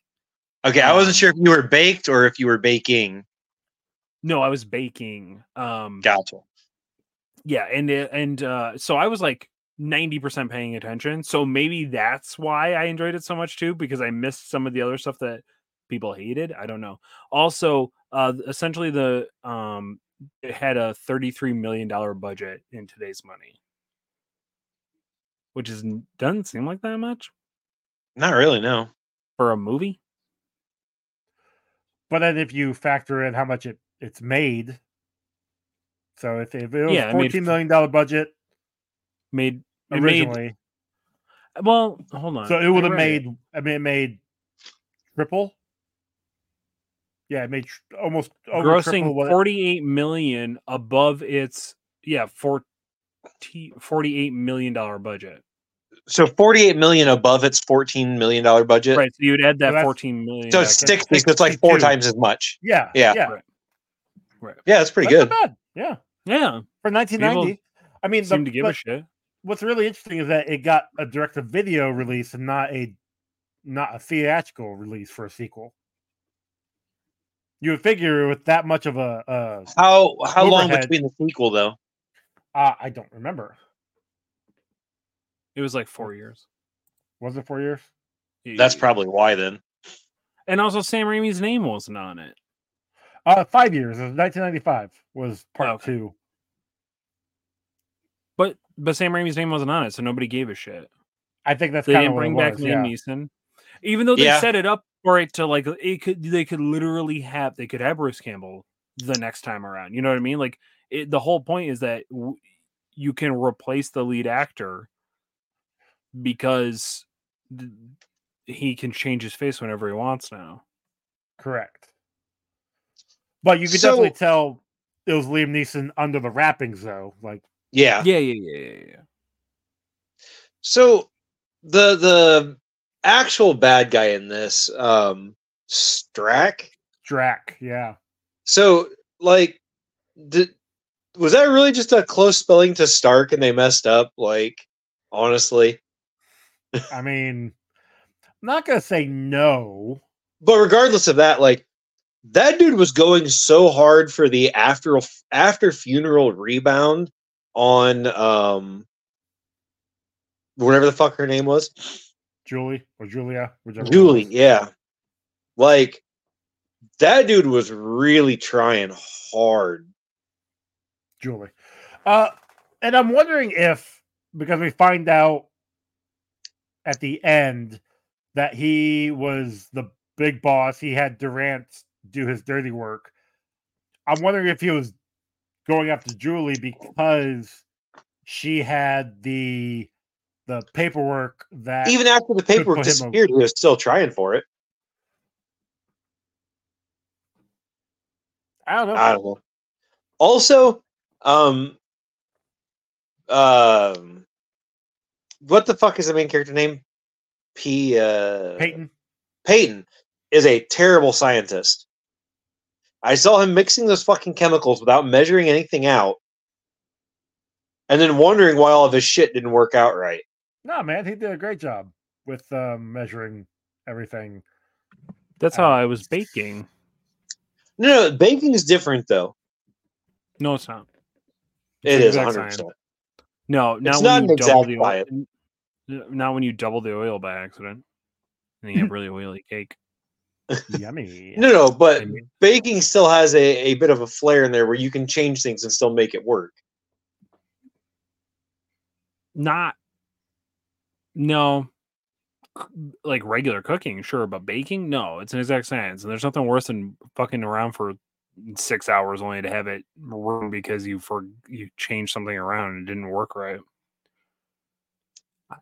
Speaker 5: Okay, I wasn't
Speaker 6: Um,
Speaker 5: sure if you were baked or if you were baking.
Speaker 6: No, I was baking. Um
Speaker 5: Gotcha.
Speaker 6: yeah, and and uh so I was like 90% paying attention. So maybe that's why I enjoyed it so much too, because I missed some of the other stuff that people hated. I don't know. Also, uh essentially the um it had a 33 million dollar budget in today's money. Which is doesn't seem like that much
Speaker 5: Not really, no.
Speaker 6: for a movie.
Speaker 4: But then if you factor in how much it it's made, so if, if it was
Speaker 6: Yeah, it made
Speaker 4: fourteen million dollar budget
Speaker 6: Made it made
Speaker 4: originally,
Speaker 6: well, hold on.
Speaker 4: so it would have
Speaker 6: read
Speaker 4: made. I mean, it made triple. Yeah, it made tr- almost over triple
Speaker 6: grossing
Speaker 4: what
Speaker 6: 48 million above its yeah, 40 48 million dollar budget.
Speaker 5: So 48 million above its 14 million dollar budget.
Speaker 6: Right. So you'd add that
Speaker 4: that's-
Speaker 6: 14 million.
Speaker 5: So it's
Speaker 6: in.
Speaker 5: 60, so it's like four times as much.
Speaker 4: Yeah,
Speaker 5: Yeah.
Speaker 4: yeah,
Speaker 6: Right. Right.
Speaker 5: Yeah, that's pretty
Speaker 4: That's
Speaker 5: good.
Speaker 4: bad. Yeah,
Speaker 6: Yeah.
Speaker 4: for nineteen ninety. I mean, the-
Speaker 6: to give a shit.
Speaker 4: what's really interesting is that it got a direct to video release and not a not a theatrical release for a sequel. You would figure with that much of a, a
Speaker 5: How how long between the sequel though?
Speaker 4: uh, I don't remember.
Speaker 6: It was like four years.
Speaker 4: Was it four years?
Speaker 5: That's probably why then.
Speaker 6: And also, Sam Raimi's name wasn't on it.
Speaker 4: Uh, five years. It was 1995 was part
Speaker 6: Okay.
Speaker 4: two.
Speaker 6: But but Sam Raimi's name wasn't on it, so nobody gave a shit.
Speaker 4: I think that's
Speaker 6: They
Speaker 4: kind
Speaker 6: didn't
Speaker 4: of what
Speaker 6: bring
Speaker 4: it
Speaker 6: back
Speaker 4: was,
Speaker 6: Liam
Speaker 4: yeah.
Speaker 6: Neeson, even though they
Speaker 5: Yeah.
Speaker 6: set it up for it to like it could. They could literally have they could have Bruce Campbell the next time around. You know what I mean? Like it, the whole point is that w- you can replace the lead actor because he can change his face whenever he wants now.
Speaker 4: Correct. But you could
Speaker 5: So-
Speaker 4: definitely tell it was Liam Neeson under the wrappings, though. Like,
Speaker 5: Yeah.
Speaker 6: Yeah, yeah, yeah, yeah, yeah.
Speaker 5: So the the actual bad guy in this, um Strack.
Speaker 4: Drac, yeah.
Speaker 5: So like did was that really just a close spelling to Stark and they messed up? Like, honestly.
Speaker 4: I mean, I'm not gonna say no.
Speaker 5: But regardless of that, like that dude was going so hard for the after after funeral rebound on um whatever the fuck her name was.
Speaker 4: Julie or Julia, whichever.
Speaker 5: Julie, yeah. Like that dude was really trying hard.
Speaker 4: Julie. Uh, and I'm wondering if because we find out at the end that he was the big boss, he had Durant do his dirty work. I'm wondering if he was going after Julie because she had the the paperwork that
Speaker 5: Even after the paperwork disappeared, he was still trying for it.
Speaker 4: I don't know.
Speaker 5: I don't know. Also, um, um, what the fuck is the main character name? P. Uh,
Speaker 4: Peyton.
Speaker 5: Peyton is a terrible scientist. I saw him mixing those fucking chemicals without measuring anything out, and then wondering why all of his shit didn't work out right.
Speaker 4: No, man, he did a great job with um, measuring everything.
Speaker 6: That's
Speaker 4: Uh,
Speaker 6: how I was baking.
Speaker 5: No, no, baking is different though.
Speaker 6: No, it's not.
Speaker 5: It
Speaker 6: the
Speaker 5: is
Speaker 6: exact
Speaker 5: 100.
Speaker 6: science.
Speaker 5: Percent
Speaker 6: No, not
Speaker 5: It's
Speaker 6: when
Speaker 5: not
Speaker 6: you
Speaker 5: an
Speaker 6: double
Speaker 5: exact
Speaker 6: the oil.
Speaker 5: science.
Speaker 6: n- n- Not when you double the oil by accident, and you have really oily cake.
Speaker 4: Yummy.
Speaker 5: No, no, but
Speaker 6: I mean-
Speaker 5: baking still has a, a bit of a flair in there where you can change things and still make it work.
Speaker 6: Not. No. Like regular cooking, sure, but baking, no, it's an exact science, and there's nothing worse than fucking around for six hours only to have it ruined because you for you changed something around and it didn't work right. I-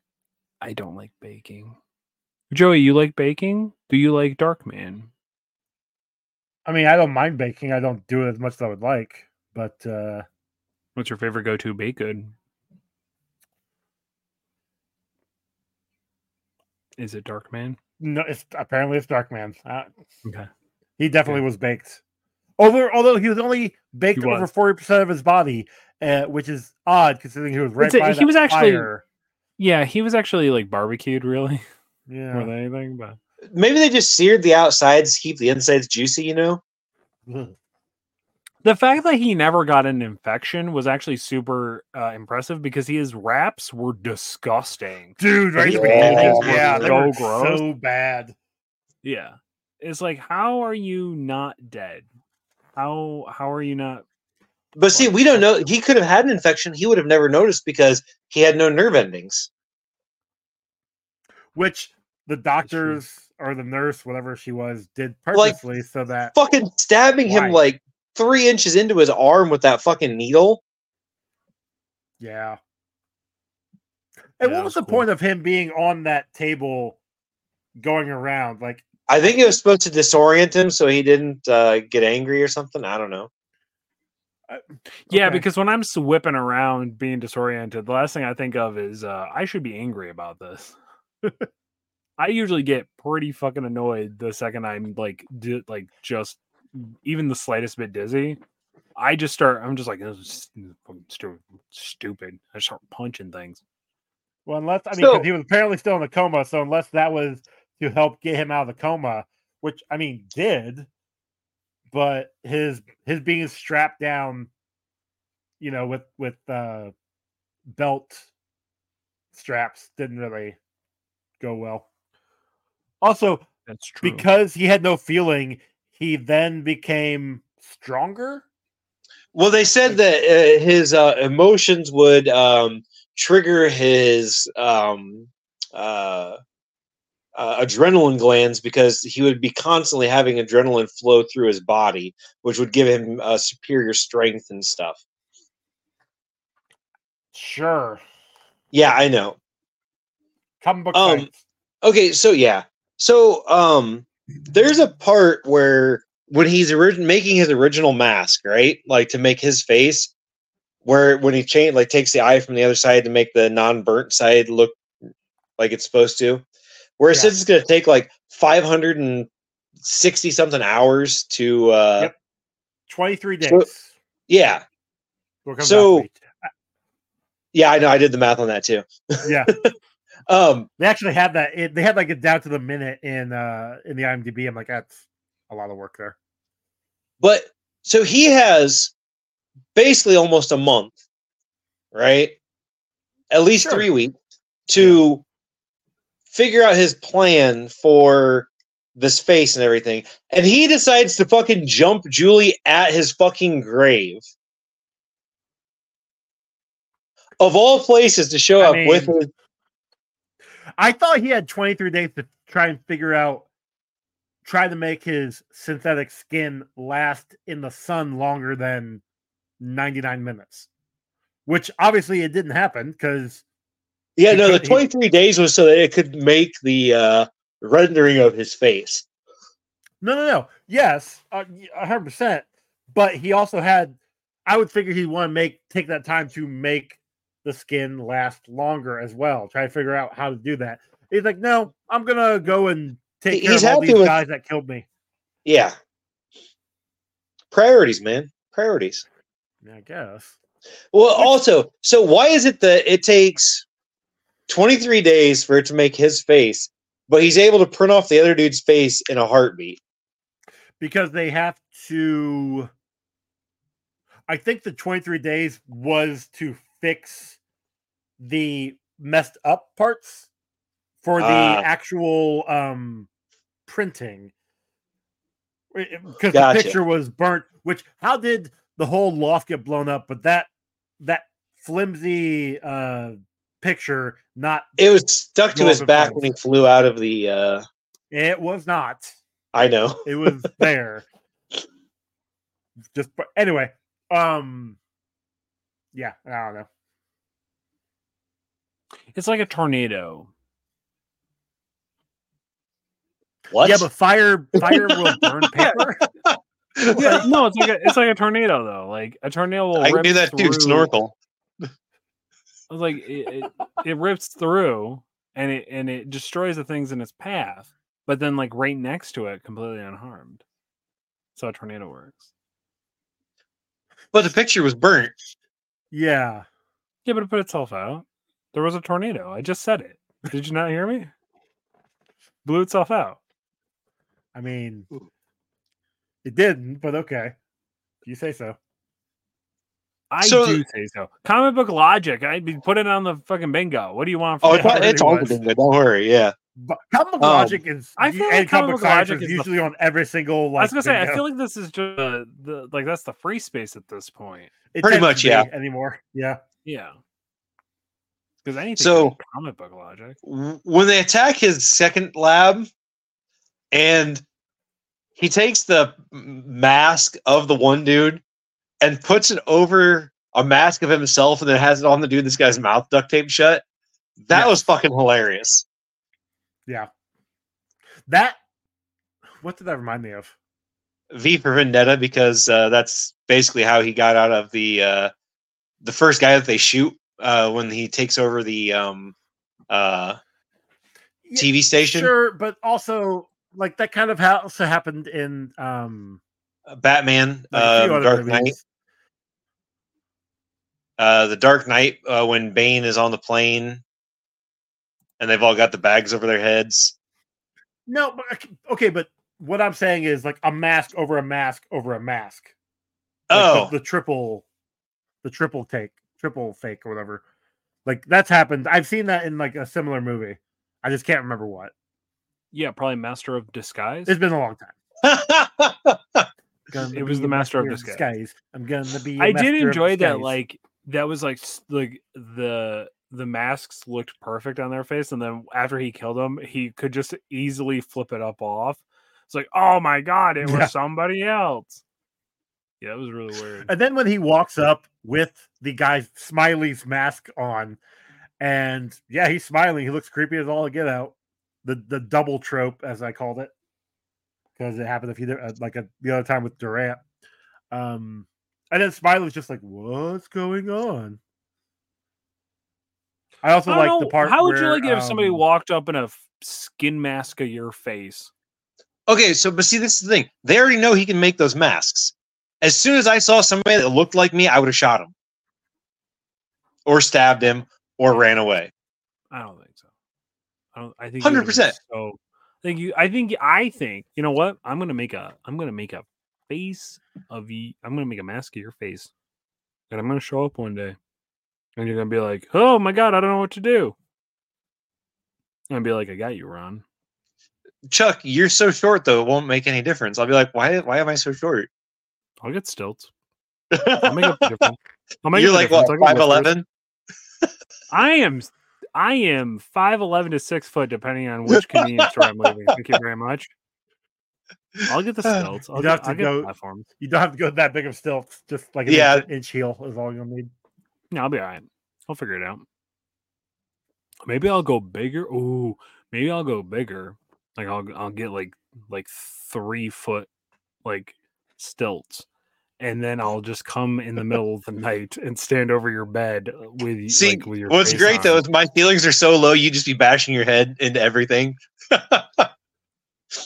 Speaker 6: I don't like baking. Joey, you like baking? Do you like Darkman?
Speaker 4: I mean, I don't mind baking. I don't do it as much as I would like, but uh,
Speaker 6: What's your favorite go-to baked good? Is it Darkman?
Speaker 4: no, it's apparently it's Darkman. Uh,
Speaker 6: Okay.
Speaker 4: he definitely was baked. Over, although he was only baked
Speaker 6: He
Speaker 4: over forty percent of his body, uh, which is odd considering he was right
Speaker 6: a-
Speaker 4: by
Speaker 6: he
Speaker 4: that
Speaker 6: was actually-
Speaker 4: fire.
Speaker 6: Yeah, he was actually like barbecued, really, more
Speaker 4: Yeah.
Speaker 6: than anything. But
Speaker 5: Maybe they just seared the outsides, keep the insides juicy, you know?
Speaker 4: Ugh.
Speaker 6: The fact that he never got an infection was actually super uh, impressive because his wraps were disgusting.
Speaker 4: Dude, right?
Speaker 6: His
Speaker 5: bandages
Speaker 4: bandages,
Speaker 5: were
Speaker 4: yeah, they
Speaker 6: so
Speaker 4: were
Speaker 6: gross.
Speaker 4: so bad.
Speaker 6: Yeah. It's like how are you not dead? How how are you not
Speaker 5: But see, we don't know. He could have had an infection. He would have never noticed because he had no nerve endings.
Speaker 4: Which the doctors or the nurse, whatever she was, did
Speaker 5: Like,
Speaker 4: purposely so that
Speaker 5: Fucking stabbing him like three inches into his arm with that fucking needle.
Speaker 4: yeah. And
Speaker 6: Yeah,
Speaker 4: what was
Speaker 6: that's
Speaker 4: the
Speaker 6: cool.
Speaker 4: point of him being on that table going around? Like
Speaker 5: I think it was supposed to disorient him so he didn't uh, get angry or something. I don't know.
Speaker 6: Yeah,
Speaker 4: Okay.
Speaker 6: because when I'm s- whipping around being disoriented, the last thing I think of is uh, I should be angry about this. I usually get pretty fucking annoyed the second I'm like di- like just even the slightest bit dizzy. I just start. I'm just like this is fucking stu- stupid. I start punching things.
Speaker 4: Well, unless I mean,
Speaker 5: So-
Speaker 4: he was apparently still in a coma. So unless that was to help get him out of the coma, which I mean did, but his his being strapped down, you know, with with uh, belt straps didn't really go well. Also,
Speaker 6: That's true.
Speaker 4: because he had no feeling, he then became stronger.
Speaker 5: Well, they said that uh, his uh, emotions would um, trigger his um, uh, uh, adrenaline glands because he would be constantly having adrenaline flow through his body, which would give him uh, superior strength and stuff.
Speaker 4: Sure,
Speaker 5: Yeah, I know.
Speaker 4: comic book
Speaker 5: Um. Okay, so yeah, so um, there's a part where when he's origin making his original mask, right? Like to make his face, where when he change like takes the eye from the other side to make the non-burnt side look like it's supposed to, where it
Speaker 4: Yeah.
Speaker 5: says it's going to take like 560 something hours to, uh,
Speaker 4: Yep. Twenty three days.
Speaker 5: so- yeah, so- yeah, I know, I did the math on that too.
Speaker 4: yeah,
Speaker 5: Um,
Speaker 4: they actually have that. It, they had like it down to the minute in uh in the IMDb. I'm like, that's a lot of work there.
Speaker 5: But so he has basically almost a month, right? At least
Speaker 4: Sure.
Speaker 5: three weeks to figure out his plan for this face and everything. And he decides to fucking jump Julie at his fucking grave. Of all places to show
Speaker 4: I
Speaker 5: up with his
Speaker 4: I thought he had 23 days to try and figure out, try to make his synthetic skin last in the sun longer than 99 minutes, which obviously it didn't happen because
Speaker 5: Yeah, no, the
Speaker 4: could- he-
Speaker 5: 23 days was so that it could make the uh rendering of his face.
Speaker 4: no, no, no, yes, uh, hundred percent. But he also had, I would figure he'd want to make take that time to make the skin last longer as well. Try to figure out how to do that. He's like, no, I'm gonna go and take
Speaker 5: He-
Speaker 4: care of all these
Speaker 5: with-
Speaker 4: guys that killed me.
Speaker 5: Yeah. Priorities, man. Priorities.
Speaker 4: I guess.
Speaker 5: Well, also, so why is it that it takes 23 days for it to make his face, but he's able to print off the other dude's face in a heartbeat?
Speaker 4: because they have to I think the 23 days was to fix the messed up parts for the
Speaker 5: Ah.
Speaker 4: actual um printing because
Speaker 5: Gotcha.
Speaker 4: the picture was burnt which how did the whole loft get blown up but that that flimsy uh picture not
Speaker 5: It was stuck to his back when he flew out of the. uh
Speaker 4: it was not
Speaker 5: I know.
Speaker 4: it was there just but anyway um yeah i don't know
Speaker 6: It's like a tornado.
Speaker 5: What?
Speaker 4: yeah but fire fire will burn paper
Speaker 6: Yeah, no, it's like a, it's like a tornado though. Like a tornado will
Speaker 7: I can
Speaker 6: rip
Speaker 7: do that too.
Speaker 6: through-
Speaker 7: Snorkel.
Speaker 6: I was like it, it, it rips through and it and it destroys the things in its path, but then like right next to it, completely unharmed. That's how a tornado works.
Speaker 7: But the picture was burnt.
Speaker 4: yeah
Speaker 6: Yeah, but it put itself out. There was a tornado. I just said it. Did you not hear me? Blew itself out.
Speaker 4: i mean it didn't but okay You say so.
Speaker 6: I
Speaker 5: So-
Speaker 6: do say so. Comic book logic. I'd be put it on the fucking bingo. What do you want from
Speaker 5: Oh, it's, on-
Speaker 4: already
Speaker 5: it's on
Speaker 4: was.
Speaker 5: the bingo. Don't worry. Yeah.
Speaker 4: But comic book
Speaker 5: Um,
Speaker 4: logic is
Speaker 6: I feel like
Speaker 4: comic
Speaker 6: comic
Speaker 4: book
Speaker 6: book logic
Speaker 4: is
Speaker 6: is the-
Speaker 4: usually on every single. Like,
Speaker 6: I was gonna say, I feel like this is just uh, the like that's the free space at this point.
Speaker 4: It
Speaker 5: pretty much,
Speaker 4: be
Speaker 5: yeah.
Speaker 4: Anymore, yeah.
Speaker 6: Yeah. Because anything
Speaker 5: So-
Speaker 6: comic book logic.
Speaker 5: when they attack his second lab and he takes the mask of the one dude and puts it over a mask of himself and then has it on the dude this guy's mouth duct taped shut that
Speaker 4: Yes.
Speaker 5: was fucking hilarious
Speaker 4: Yeah. That what did that remind me of?
Speaker 5: v for vendetta because uh, that's basically how he got out of the uh, the first guy that they shoot uh, when he takes over the um, uh, tv station
Speaker 4: Sure, but also like that kind of also happened in um
Speaker 5: batman
Speaker 4: like, a
Speaker 5: uh, dark knight uh, the Dark Knight uh, when Bane is on the plane, and they've all got the bags over their heads.
Speaker 4: No, but okay- okay, but what I'm saying is like a mask over a mask over a mask. Like, the-
Speaker 5: Oh,
Speaker 4: the, triple, the triple take, triple fake or whatever. Like that's happened. I've seen that in like a similar movie. I just can't remember what.
Speaker 6: Yeah, probably Master of Disguise.
Speaker 4: It's been a long time.
Speaker 6: It was the Master of
Speaker 4: Disguise. I'm gonna be.
Speaker 6: I did enjoy that. Like that was like like the the masks looked perfect on their face, and then after he killed them, he could just easily flip it up off. It's like, oh my god, it was
Speaker 4: Yeah.
Speaker 6: somebody else. Yeah, it was really weird.
Speaker 4: And then when he walks up with the guy's Smiley's mask on, and yeah, he's smiling. He looks creepy as all get out. The the double trope, as I called it, because it happened a few di- uh, like a, the other time with Durant. Um, and then Smiley was just like, "What's going on?" I also
Speaker 6: I don't
Speaker 4: like the part.
Speaker 6: How would you like it if somebody
Speaker 4: um,
Speaker 6: walked up in a skin mask of your face?
Speaker 5: okay, so but see, this is the thing. They already know he can make those masks. As soon as I saw somebody that looked like me, I would have shot him, or stabbed him, or ran away.
Speaker 6: I don't think so. I don't. I think you would've been
Speaker 5: 100%.
Speaker 6: So Think you. I think. I think. You know what? I'm gonna make a. I'm gonna make a face of you. I'm gonna make a mask of your face, and I'm gonna show up one day, and you're gonna be like, "Oh my god, I don't know what to do." And I'd be like, "I got you, Ron."
Speaker 5: Chuck, you're so short though; it won't make any difference. I'll be like, why? Why am I so short?
Speaker 6: I'll get stilts. I'll make up difference. I'll make
Speaker 5: you're like what? Five eleven.
Speaker 6: I am. I am five eleven to six foot, depending on which convenience store I'm leaving. Thank you very much. I'll get the uh, stilts. I'll
Speaker 4: You'd
Speaker 6: get,
Speaker 4: have to
Speaker 6: I'll get
Speaker 4: go-
Speaker 6: platforms.
Speaker 4: You don't have to go that big of stilts. Just like an
Speaker 5: Yeah.
Speaker 4: inch, inch heel is all you'll need.
Speaker 6: No, I'll be all right. I'll figure it out. Maybe I'll go bigger. Ooh, maybe I'll go bigger. Like I'll I'll get like like three foot like stilts, and then I'll just come in the middle of the night and stand over your bed uh, with
Speaker 5: See,
Speaker 6: like, with your.
Speaker 5: what's great though is my feelings are so low, you just be bashing your head into everything.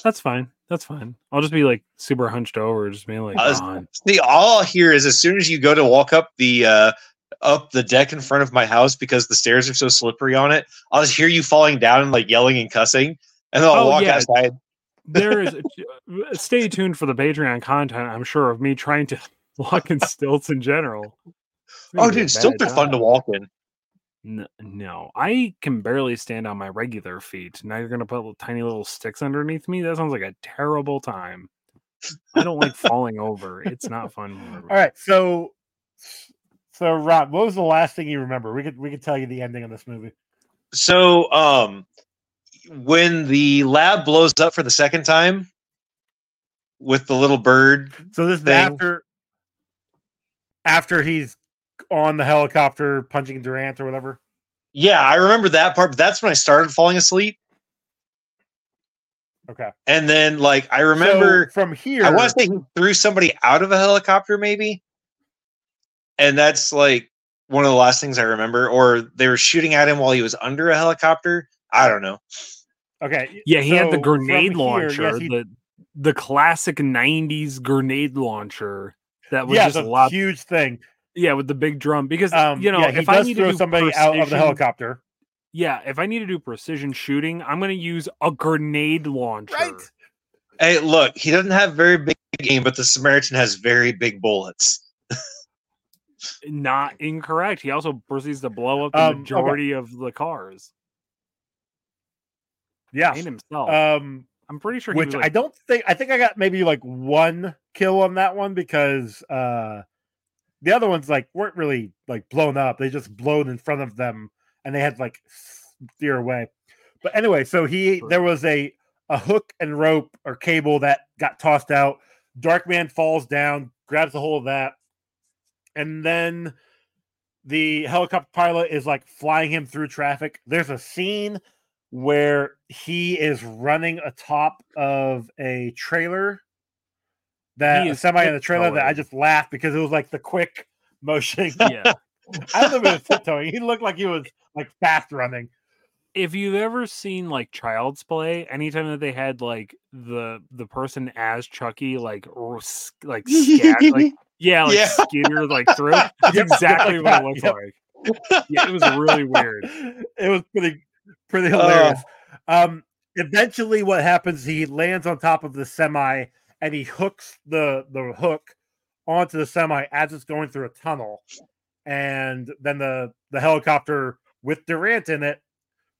Speaker 6: That's fine. That's fine. I'll just be like super hunched over, just being like,
Speaker 5: was- See, all hear is as soon as you go to walk up the uh, up the deck in front of my house because the stairs are so slippery on it, I'll just hear you falling down and like yelling and cussing, and then I'll
Speaker 6: Oh,
Speaker 5: walk
Speaker 6: yeah.
Speaker 5: outside.
Speaker 6: There is. stay tuned for the Patreon content. I'm sure of me trying to walk in stilts in general.
Speaker 5: Oh, dude, stilts
Speaker 6: bad
Speaker 5: they're fun to walk in.
Speaker 6: N- no, I can barely stand on my regular feet. Now you're gonna put little, tiny little sticks underneath me. That sounds like a terrible time. I don't like falling over. It's not fun.
Speaker 4: All right, so so Rob, what was the last thing you remember? We could we could tell you the ending of this movie.
Speaker 5: So, um, when the lab blows up for the second time with the little bird,
Speaker 4: So this is
Speaker 5: Thing.
Speaker 4: after after he's on the helicopter punching Durant or whatever.
Speaker 5: yeah, I remember that part. But that's when I started falling asleep,
Speaker 4: Okay,
Speaker 5: and then like I
Speaker 4: So
Speaker 5: remember.
Speaker 4: from here.
Speaker 5: I want to say he threw somebody out of a helicopter, maybe. And that's like one of the last things I remember. Or they were shooting at him while he was under a helicopter. I don't know.
Speaker 4: Okay,
Speaker 6: Yeah, he had the
Speaker 4: so from
Speaker 6: grenade
Speaker 4: here,
Speaker 6: launcher,
Speaker 4: yes, he-
Speaker 6: the the classic '90s grenade launcher that was
Speaker 4: yeah,
Speaker 6: just
Speaker 4: a
Speaker 6: loud.
Speaker 4: huge thing.
Speaker 6: Yeah, with the big drum. Because
Speaker 4: Um,
Speaker 6: you know,
Speaker 4: yeah,
Speaker 6: if I
Speaker 4: does
Speaker 6: need to
Speaker 4: throw
Speaker 6: do
Speaker 4: somebody out of the helicopter.
Speaker 6: Yeah, if I need to do precision shooting, I'm going to use a grenade launcher.
Speaker 5: Hey, look, he doesn't have very big aim, but the Samaritan has very big bullets.
Speaker 6: Not incorrect. He also proceeds to blow up the
Speaker 4: Um, okay.
Speaker 6: majority of the cars
Speaker 4: Yeah.
Speaker 6: and himself.
Speaker 4: Um,
Speaker 6: I'm pretty sure.
Speaker 4: Which
Speaker 6: was
Speaker 4: I don't think I think I got maybe like one kill on that one because uh the other ones like weren't really like blown up. They just blown in front of them and they had like steer away. But anyway, so he there was a a hook and rope or cable that got tossed out. Darkman falls down, grabs a hold of that, and then the helicopter pilot is like flying him through traffic. There's a scene where he is running atop of a trailer that semi in the trailer that I just laughed because it was like the quick motion.
Speaker 6: yeah.
Speaker 4: I don't know if it was tiptoeing. He looked like he was like fast running.
Speaker 6: if you've ever seen like Child's Play, anytime that they had like the the person as Chucky like r- s- like scat like yeah like
Speaker 5: Yeah.
Speaker 6: skinner like through that's exactly what it looked
Speaker 4: yep.
Speaker 6: like. Yeah, it was really weird.
Speaker 4: It was pretty pretty
Speaker 5: Oh.
Speaker 4: hilarious. Um eventually what happens he lands on top of the semi and he hooks the the hook onto the semi as it's going through a tunnel. And then the the helicopter with Durant in it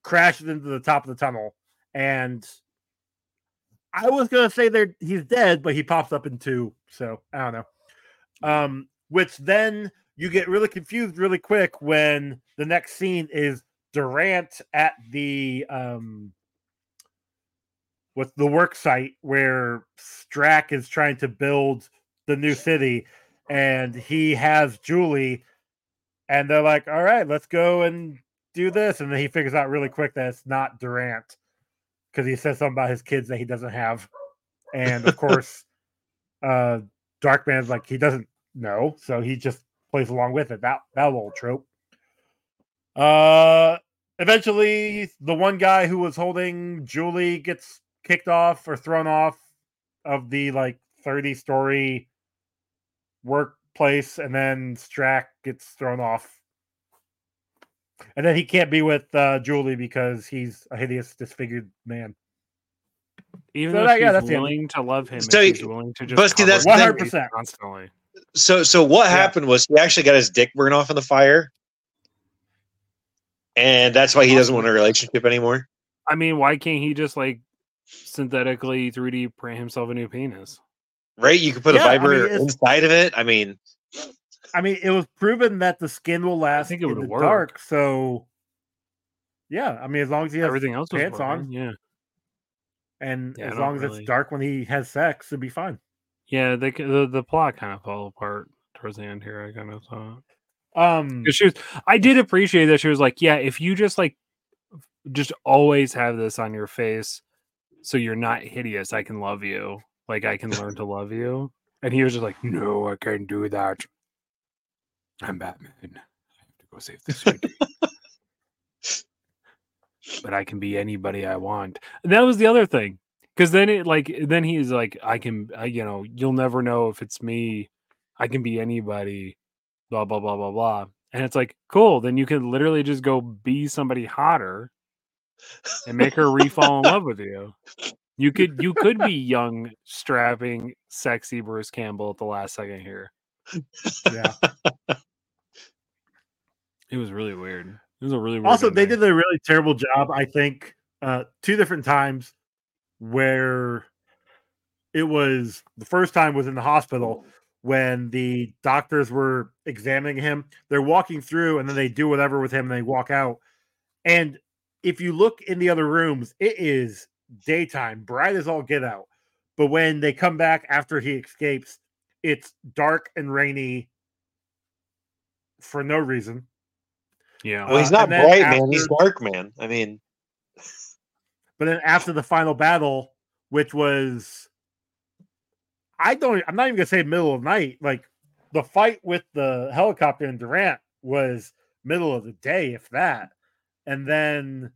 Speaker 4: crashes into the top of the tunnel. And I was gonna say there he's dead, but he pops up in two. So I don't know. Um, which then you get really confused really quick when the next scene is Durant at the um with the work site where Strack is trying to build the new city and he has Julie and they're like, all right, let's go and do this. And then he figures out really quick that it's not Durant because he says something about his kids that he doesn't have. And of course, uh Darkman's like he doesn't know, so he just plays along with it. That that little trope. Uh eventually the one guy who was holding Julie gets kicked off or thrown off of the like 30 story workplace and then Strack gets thrown off. And then he can't be with uh, Julie because he's a hideous disfigured man.
Speaker 6: Even
Speaker 4: So
Speaker 6: though
Speaker 4: that-
Speaker 6: she's
Speaker 4: yeah, that's
Speaker 6: willing to love him, and
Speaker 5: So
Speaker 6: she's
Speaker 5: you-
Speaker 6: willing to just
Speaker 5: but see, that's
Speaker 6: his
Speaker 4: the
Speaker 6: face
Speaker 4: thing. 100%.
Speaker 6: constantly.
Speaker 5: So so what
Speaker 4: Yeah.
Speaker 5: happened was he actually got his dick burned off in the fire. And that's why he doesn't want a relationship anymore.
Speaker 6: I mean, why can't he just like synthetically 3D print himself a new penis?
Speaker 5: Right? You could put
Speaker 4: Yeah,
Speaker 5: a
Speaker 4: I mean,
Speaker 5: viber
Speaker 4: it's-
Speaker 5: inside of it. I mean,
Speaker 4: I mean, it was proven that the skin will last I
Speaker 6: think it
Speaker 4: in
Speaker 6: would
Speaker 4: the
Speaker 6: work.
Speaker 4: dark. So, yeah, I mean, as long as he has
Speaker 6: Everything else
Speaker 4: pants on.
Speaker 6: Yeah,
Speaker 4: and
Speaker 6: Yeah,
Speaker 4: as long as
Speaker 6: really-
Speaker 4: it's dark when he has sex, it'd be fine.
Speaker 6: yeah. They, the the plot kind of fell apart towards the end here. I kind of thought.
Speaker 4: Um,
Speaker 6: 'Cause she was, I did appreciate that she was like, yeah, if you just like, just always have this on your face, so you're not hideous, I can love you. Like I can learn to love you. And he was just like, no, I can't do that. I'm Batman. I have to go save the city. but I can be anybody I want. And that was the other thing. Because then it like then he's like, I can, I, you know, you'll never know if it's me. I can be anybody blah blah blah blah blah and it's like cool then you can literally just go be somebody hotter and make her re-fall in love with you you could you could be young strapping sexy bruce campbell at the last second here
Speaker 4: yeah.
Speaker 6: it was really weird it was a really weird
Speaker 4: also, they did a really terrible job. I think uh, two different times where it was the first time was in the hospital when the doctors were examining him. They're walking through and then they do whatever with him and they walk out. And if you look in the other rooms, it is daytime, bright as all get out. But when they come back after he escapes, it's dark and rainy for no reason.
Speaker 6: yeah
Speaker 5: well, he's
Speaker 4: Uh,
Speaker 5: not
Speaker 4: and then
Speaker 5: bright, man. He's dark, man. I mean,
Speaker 4: But then after the final battle, which was I don't I'm not even gonna say middle of night. Like the fight with the helicopter and Durant was middle of the day, if that. And then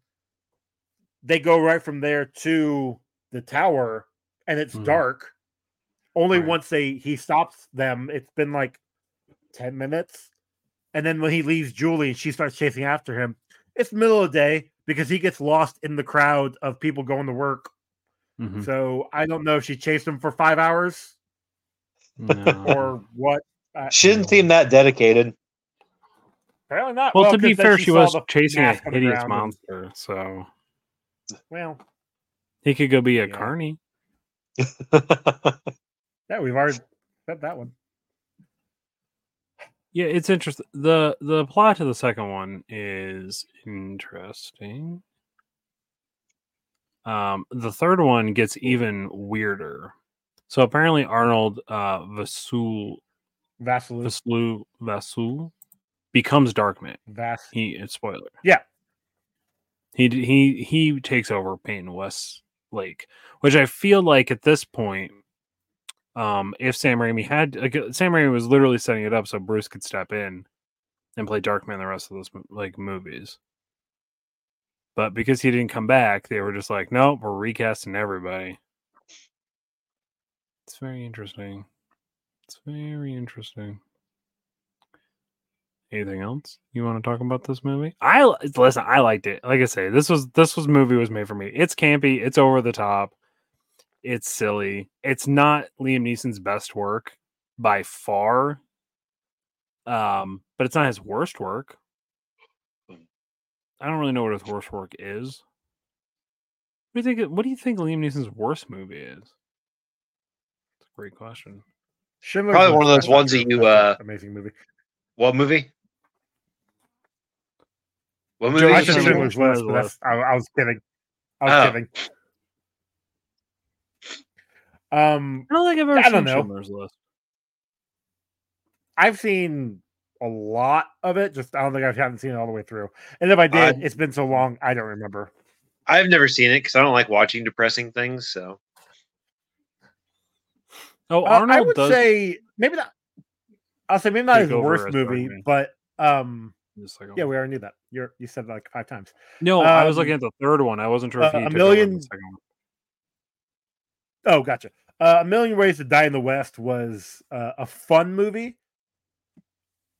Speaker 4: they go right from there to the tower and it's
Speaker 6: Mhm.
Speaker 4: dark. Only
Speaker 6: Right.
Speaker 4: once they he stops them, it's been like 10 minutes. And then when he leaves Julie and she starts chasing after him, it's middle of the day because he gets lost in the crowd of people going to work
Speaker 6: Mhm.
Speaker 4: So I don't know if she chased him for five hours
Speaker 6: No.
Speaker 4: or what. I-
Speaker 5: She didn't seem that dedicated.
Speaker 4: Apparently not.
Speaker 6: well, to be fair, she
Speaker 4: saw
Speaker 6: was chasing a
Speaker 4: mask on the
Speaker 6: hideous
Speaker 4: ground and-
Speaker 6: monster, so
Speaker 4: Well,
Speaker 6: he could go be a
Speaker 4: Yeah.
Speaker 6: carny.
Speaker 4: yeah, we've already said that one.
Speaker 6: Yeah, it's interesting. the The plot to the second one is interesting. Um, the third one gets even weirder. So apparently, Arnold uh, Vasul
Speaker 4: Vaseline.
Speaker 6: Vasul Vasul becomes Darkman.
Speaker 4: Vas.
Speaker 6: He it's spoiler.
Speaker 4: Yeah.
Speaker 6: He he he takes over Peyton West Lake, which I feel like at this point, um, if Sam Raimi had like, uh, Sam Raimi was literally setting it up so Bruce could step in and play Darkman the rest of those like movies. But because he didn't come back, they were just like, nope, we're recasting everybody. It's very interesting. It's very interesting. Anything else you want to talk about this movie? I listen. I liked it. Like I say, this was this was movie was made for me. It's campy. It's over the top. It's silly. It's not Liam Neeson's best work by far. Um, but it's not his worst work. I don't really know what his worst work is. What do you think? What do you think Liam Neeson's worst movie is? It's a great question.
Speaker 4: Schindler's
Speaker 5: Probably one of those
Speaker 4: I'm
Speaker 5: ones that you, uh,
Speaker 4: amazing movie.
Speaker 5: what movie? What movie?
Speaker 4: I
Speaker 5: did
Speaker 4: said
Speaker 5: you?
Speaker 6: Schindler's
Speaker 4: Schindler's
Speaker 6: List.
Speaker 4: List, I, I was kidding. I was
Speaker 5: Oh.
Speaker 4: kidding. Um,
Speaker 6: I don't think I've ever
Speaker 4: I
Speaker 6: seen
Speaker 4: don't know.
Speaker 6: Schindler's List.
Speaker 4: I've seen a lot of it. Just I don't think I haven't seen it all the way through. And if I did,
Speaker 5: I-
Speaker 4: it's been so long I don't remember.
Speaker 5: I've never seen it because I don't like watching depressing things. So
Speaker 6: Oh,
Speaker 4: Uh,
Speaker 6: Arnold
Speaker 4: I would
Speaker 6: does.
Speaker 4: say maybe not. I'll say maybe not
Speaker 6: Take
Speaker 4: his worst movie, but um,
Speaker 6: just like,
Speaker 4: yeah, we already knew that. You're you said it like five times.
Speaker 6: no, I was
Speaker 4: um,
Speaker 6: looking at the third one. I wasn't sure if
Speaker 4: uh,
Speaker 6: he
Speaker 4: a
Speaker 6: took
Speaker 4: million-
Speaker 6: the second one.
Speaker 4: Oh, gotcha. Uh, a Million Ways to Die in the West was uh, a fun movie,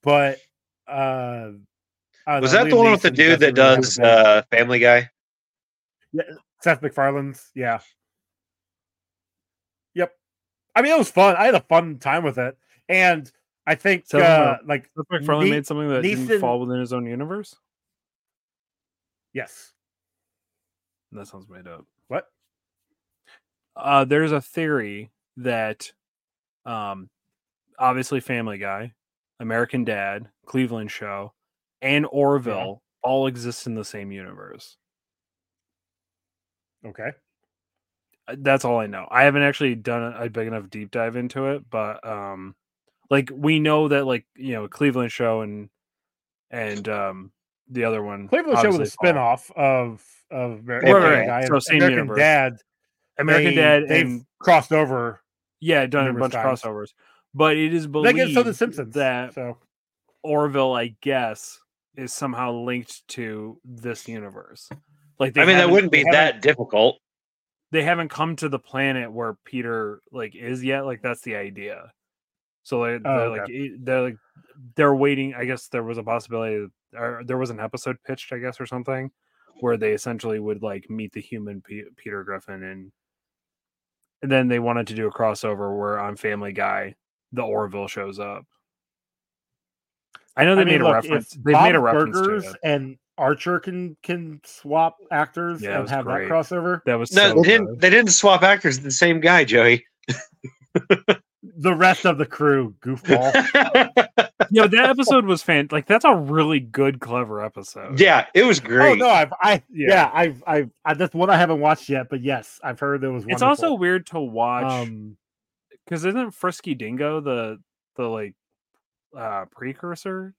Speaker 4: but uh,
Speaker 5: was
Speaker 4: know,
Speaker 5: that the
Speaker 4: Liam
Speaker 5: one with the dude that
Speaker 4: doesn't really have
Speaker 5: does
Speaker 4: a big-
Speaker 5: uh, Family Guy?
Speaker 4: Yeah, Seth MacFarlane's? Yeah. I mean, it was fun. I had a fun time with it, and I think
Speaker 6: Seth
Speaker 4: uh, like
Speaker 6: Seth MacFarlane
Speaker 4: Ne-
Speaker 6: made something that didn't fall within his own universe.
Speaker 4: yes.
Speaker 6: That sounds made up.
Speaker 4: What?
Speaker 6: Uh, there's a theory that, um, obviously Family Guy, American Dad, Cleveland Show, and Orville all exist in the same universe.
Speaker 4: Okay.
Speaker 6: Uh, That's all I know. I haven't actually done a, a big enough deep dive into it, but um, like we know that like you know Cleveland Show and and um the other one
Speaker 4: Cleveland Show was a
Speaker 6: obviously fall.
Speaker 4: spin-off of of Amer-
Speaker 5: Right,
Speaker 4: American
Speaker 6: right.
Speaker 4: Guy,
Speaker 6: So same
Speaker 4: American
Speaker 6: universe.
Speaker 4: Dad.
Speaker 6: American
Speaker 4: they-
Speaker 6: Dad
Speaker 4: they've
Speaker 6: and
Speaker 4: crossed over.
Speaker 6: yeah, done a bunch
Speaker 4: times.
Speaker 6: of crossovers. But it is
Speaker 4: They
Speaker 6: believed
Speaker 4: get so the Simpsons.
Speaker 6: that
Speaker 4: so
Speaker 6: Orville, I guess, is somehow linked to this universe. Like they
Speaker 5: I mean, that wouldn't be that difficult.
Speaker 6: They haven't come to the planet where Peter like is yet. Like that's the idea. So oh, they're, they're
Speaker 4: Oh,
Speaker 6: like
Speaker 4: okay.
Speaker 6: e- they're like they're waiting. I guess there was a possibility, or there was an episode pitched, I guess, or something, where they essentially would like meet the human Pe- Peter Griffin, and and then they wanted to do a crossover where on Family Guy, the Orville shows up. I know they
Speaker 4: I mean,
Speaker 6: made a reference. They've made a reference
Speaker 4: Burgers
Speaker 6: to it.
Speaker 4: and Archer can can swap actors
Speaker 6: Yeah,
Speaker 4: and have
Speaker 6: great.
Speaker 4: that crossover.
Speaker 6: That was
Speaker 5: No,
Speaker 6: so
Speaker 5: they didn't. They didn't swap actors. The same guy, Joey.
Speaker 4: The rest of the crew, goofball.
Speaker 6: yeah, that episode was fan. Like that's a really good, clever episode.
Speaker 5: yeah, it was great.
Speaker 4: oh
Speaker 5: great.
Speaker 4: no, I've I
Speaker 6: Yeah.
Speaker 4: yeah, I've I've I, that's one I haven't watched yet, but yes, I've heard it was.
Speaker 6: it's also weird to watch
Speaker 4: um
Speaker 6: because isn't Frisky Dingo the the like uh precursor?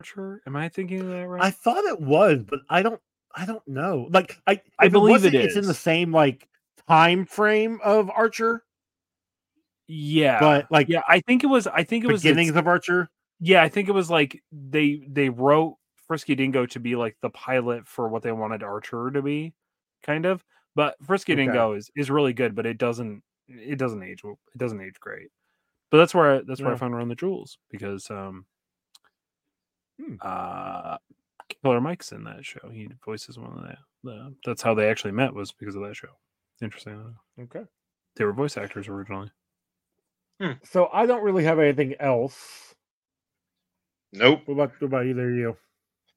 Speaker 6: Archer? Am I thinking of that right?
Speaker 4: I thought it was, but I don't I don't know. Like I
Speaker 6: I believe
Speaker 4: wasn't,
Speaker 6: it
Speaker 4: It's in the same like time frame of Archer,
Speaker 6: yeah,
Speaker 4: but like
Speaker 6: yeah, I think it was. I think it was.
Speaker 4: beginnings of Archer.
Speaker 6: Yeah, I think it was like they they wrote Frisky Dingo to be like the pilot for what they wanted Archer to be, kind of. But Frisky
Speaker 4: Okay.
Speaker 6: Dingo is is really good, but it doesn't it doesn't age well- it doesn't age great. But that's where I, that's where I found Run the Jewels because um
Speaker 4: Hmm.
Speaker 6: uh Killer Mike's in that show. He voices one of the, the that's how they actually met was because of that show. Interesting.
Speaker 4: Okay.
Speaker 6: They were voice actors originally.
Speaker 4: So I don't really have anything else.
Speaker 5: Nope.
Speaker 4: What about, what about either of you?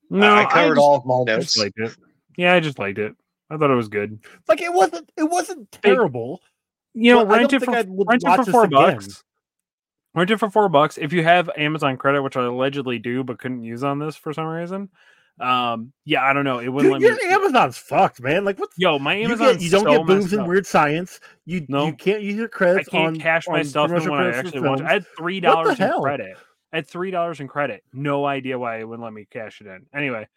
Speaker 6: No,
Speaker 5: I covered
Speaker 6: just-
Speaker 5: all of my
Speaker 6: I
Speaker 5: notes.
Speaker 6: liked it. Yeah, I just liked it. I thought it was good.
Speaker 4: Like it wasn't it wasn't terrible.
Speaker 6: You know, rent it for rent it for
Speaker 4: this
Speaker 6: four
Speaker 4: again.
Speaker 6: bucks. Rent it for four bucks. If you have Amazon credit, which I allegedly do, but couldn't use on this for some reason. Um, yeah, I don't know. It wouldn't
Speaker 4: Dude,
Speaker 6: let me.
Speaker 4: Amazon's fucked, man. Like what?
Speaker 6: Yo, my
Speaker 4: You,
Speaker 6: Amazon.
Speaker 4: get, you don't get boobs and weird science. You
Speaker 6: No.
Speaker 4: you can't use your
Speaker 6: credit.
Speaker 4: I
Speaker 6: can't
Speaker 4: on
Speaker 6: cash my stuff when I actually watch. it. I had three dollars in credit. I had three dollars in credit. No idea why it wouldn't let me cash it in. Anyway,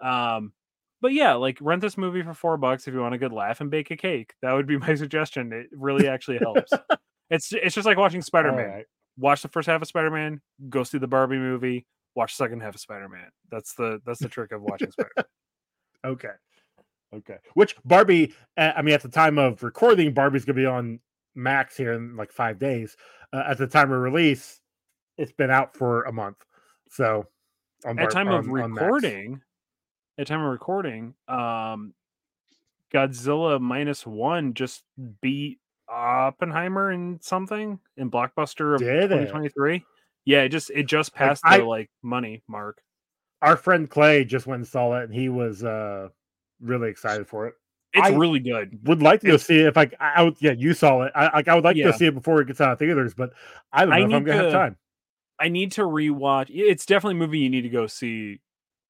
Speaker 6: um, but yeah, like rent this movie for four bucks if you want a good laugh and bake a cake. That would be my suggestion. It really actually helps. it's it's just like watching Spider Man.
Speaker 4: Alright.
Speaker 6: Watch the first half of Spider Man, go see the Barbie movie, watch the second half of Spider Man. That's the that's the trick of watching Spider. Man.
Speaker 4: Okay. Okay. Which Barbie? uh, I mean, at the time of recording, Barbie's gonna be on Max here in like five days. Uh, at the time of release, it's been out for a month. So, on
Speaker 6: At time of
Speaker 4: on- Max.
Speaker 6: recording, at time of recording, um, Godzilla minus one just beat Oppenheimer and something in Blockbuster of
Speaker 4: Did it?
Speaker 6: 2023. Yeah, it just it just passed
Speaker 4: I-
Speaker 6: the like money mark.
Speaker 4: our friend Clay just went and saw it, and he was uh really excited for it.
Speaker 6: It's
Speaker 4: I-
Speaker 6: really good.
Speaker 4: Would like to go see it if I, I I would. Yeah, you saw it. I like. I would like to go see it before it gets out of theaters, but I don't
Speaker 6: I
Speaker 4: know if I'm gonna have time.
Speaker 6: I need to rewatch. It's definitely a movie you need to go see,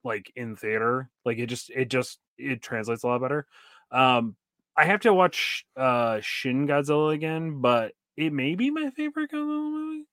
Speaker 6: like in theater. Like it just it just it translates a lot better. Um, I have to watch uh Shin Godzilla again, but it may be my favorite Godzilla movie.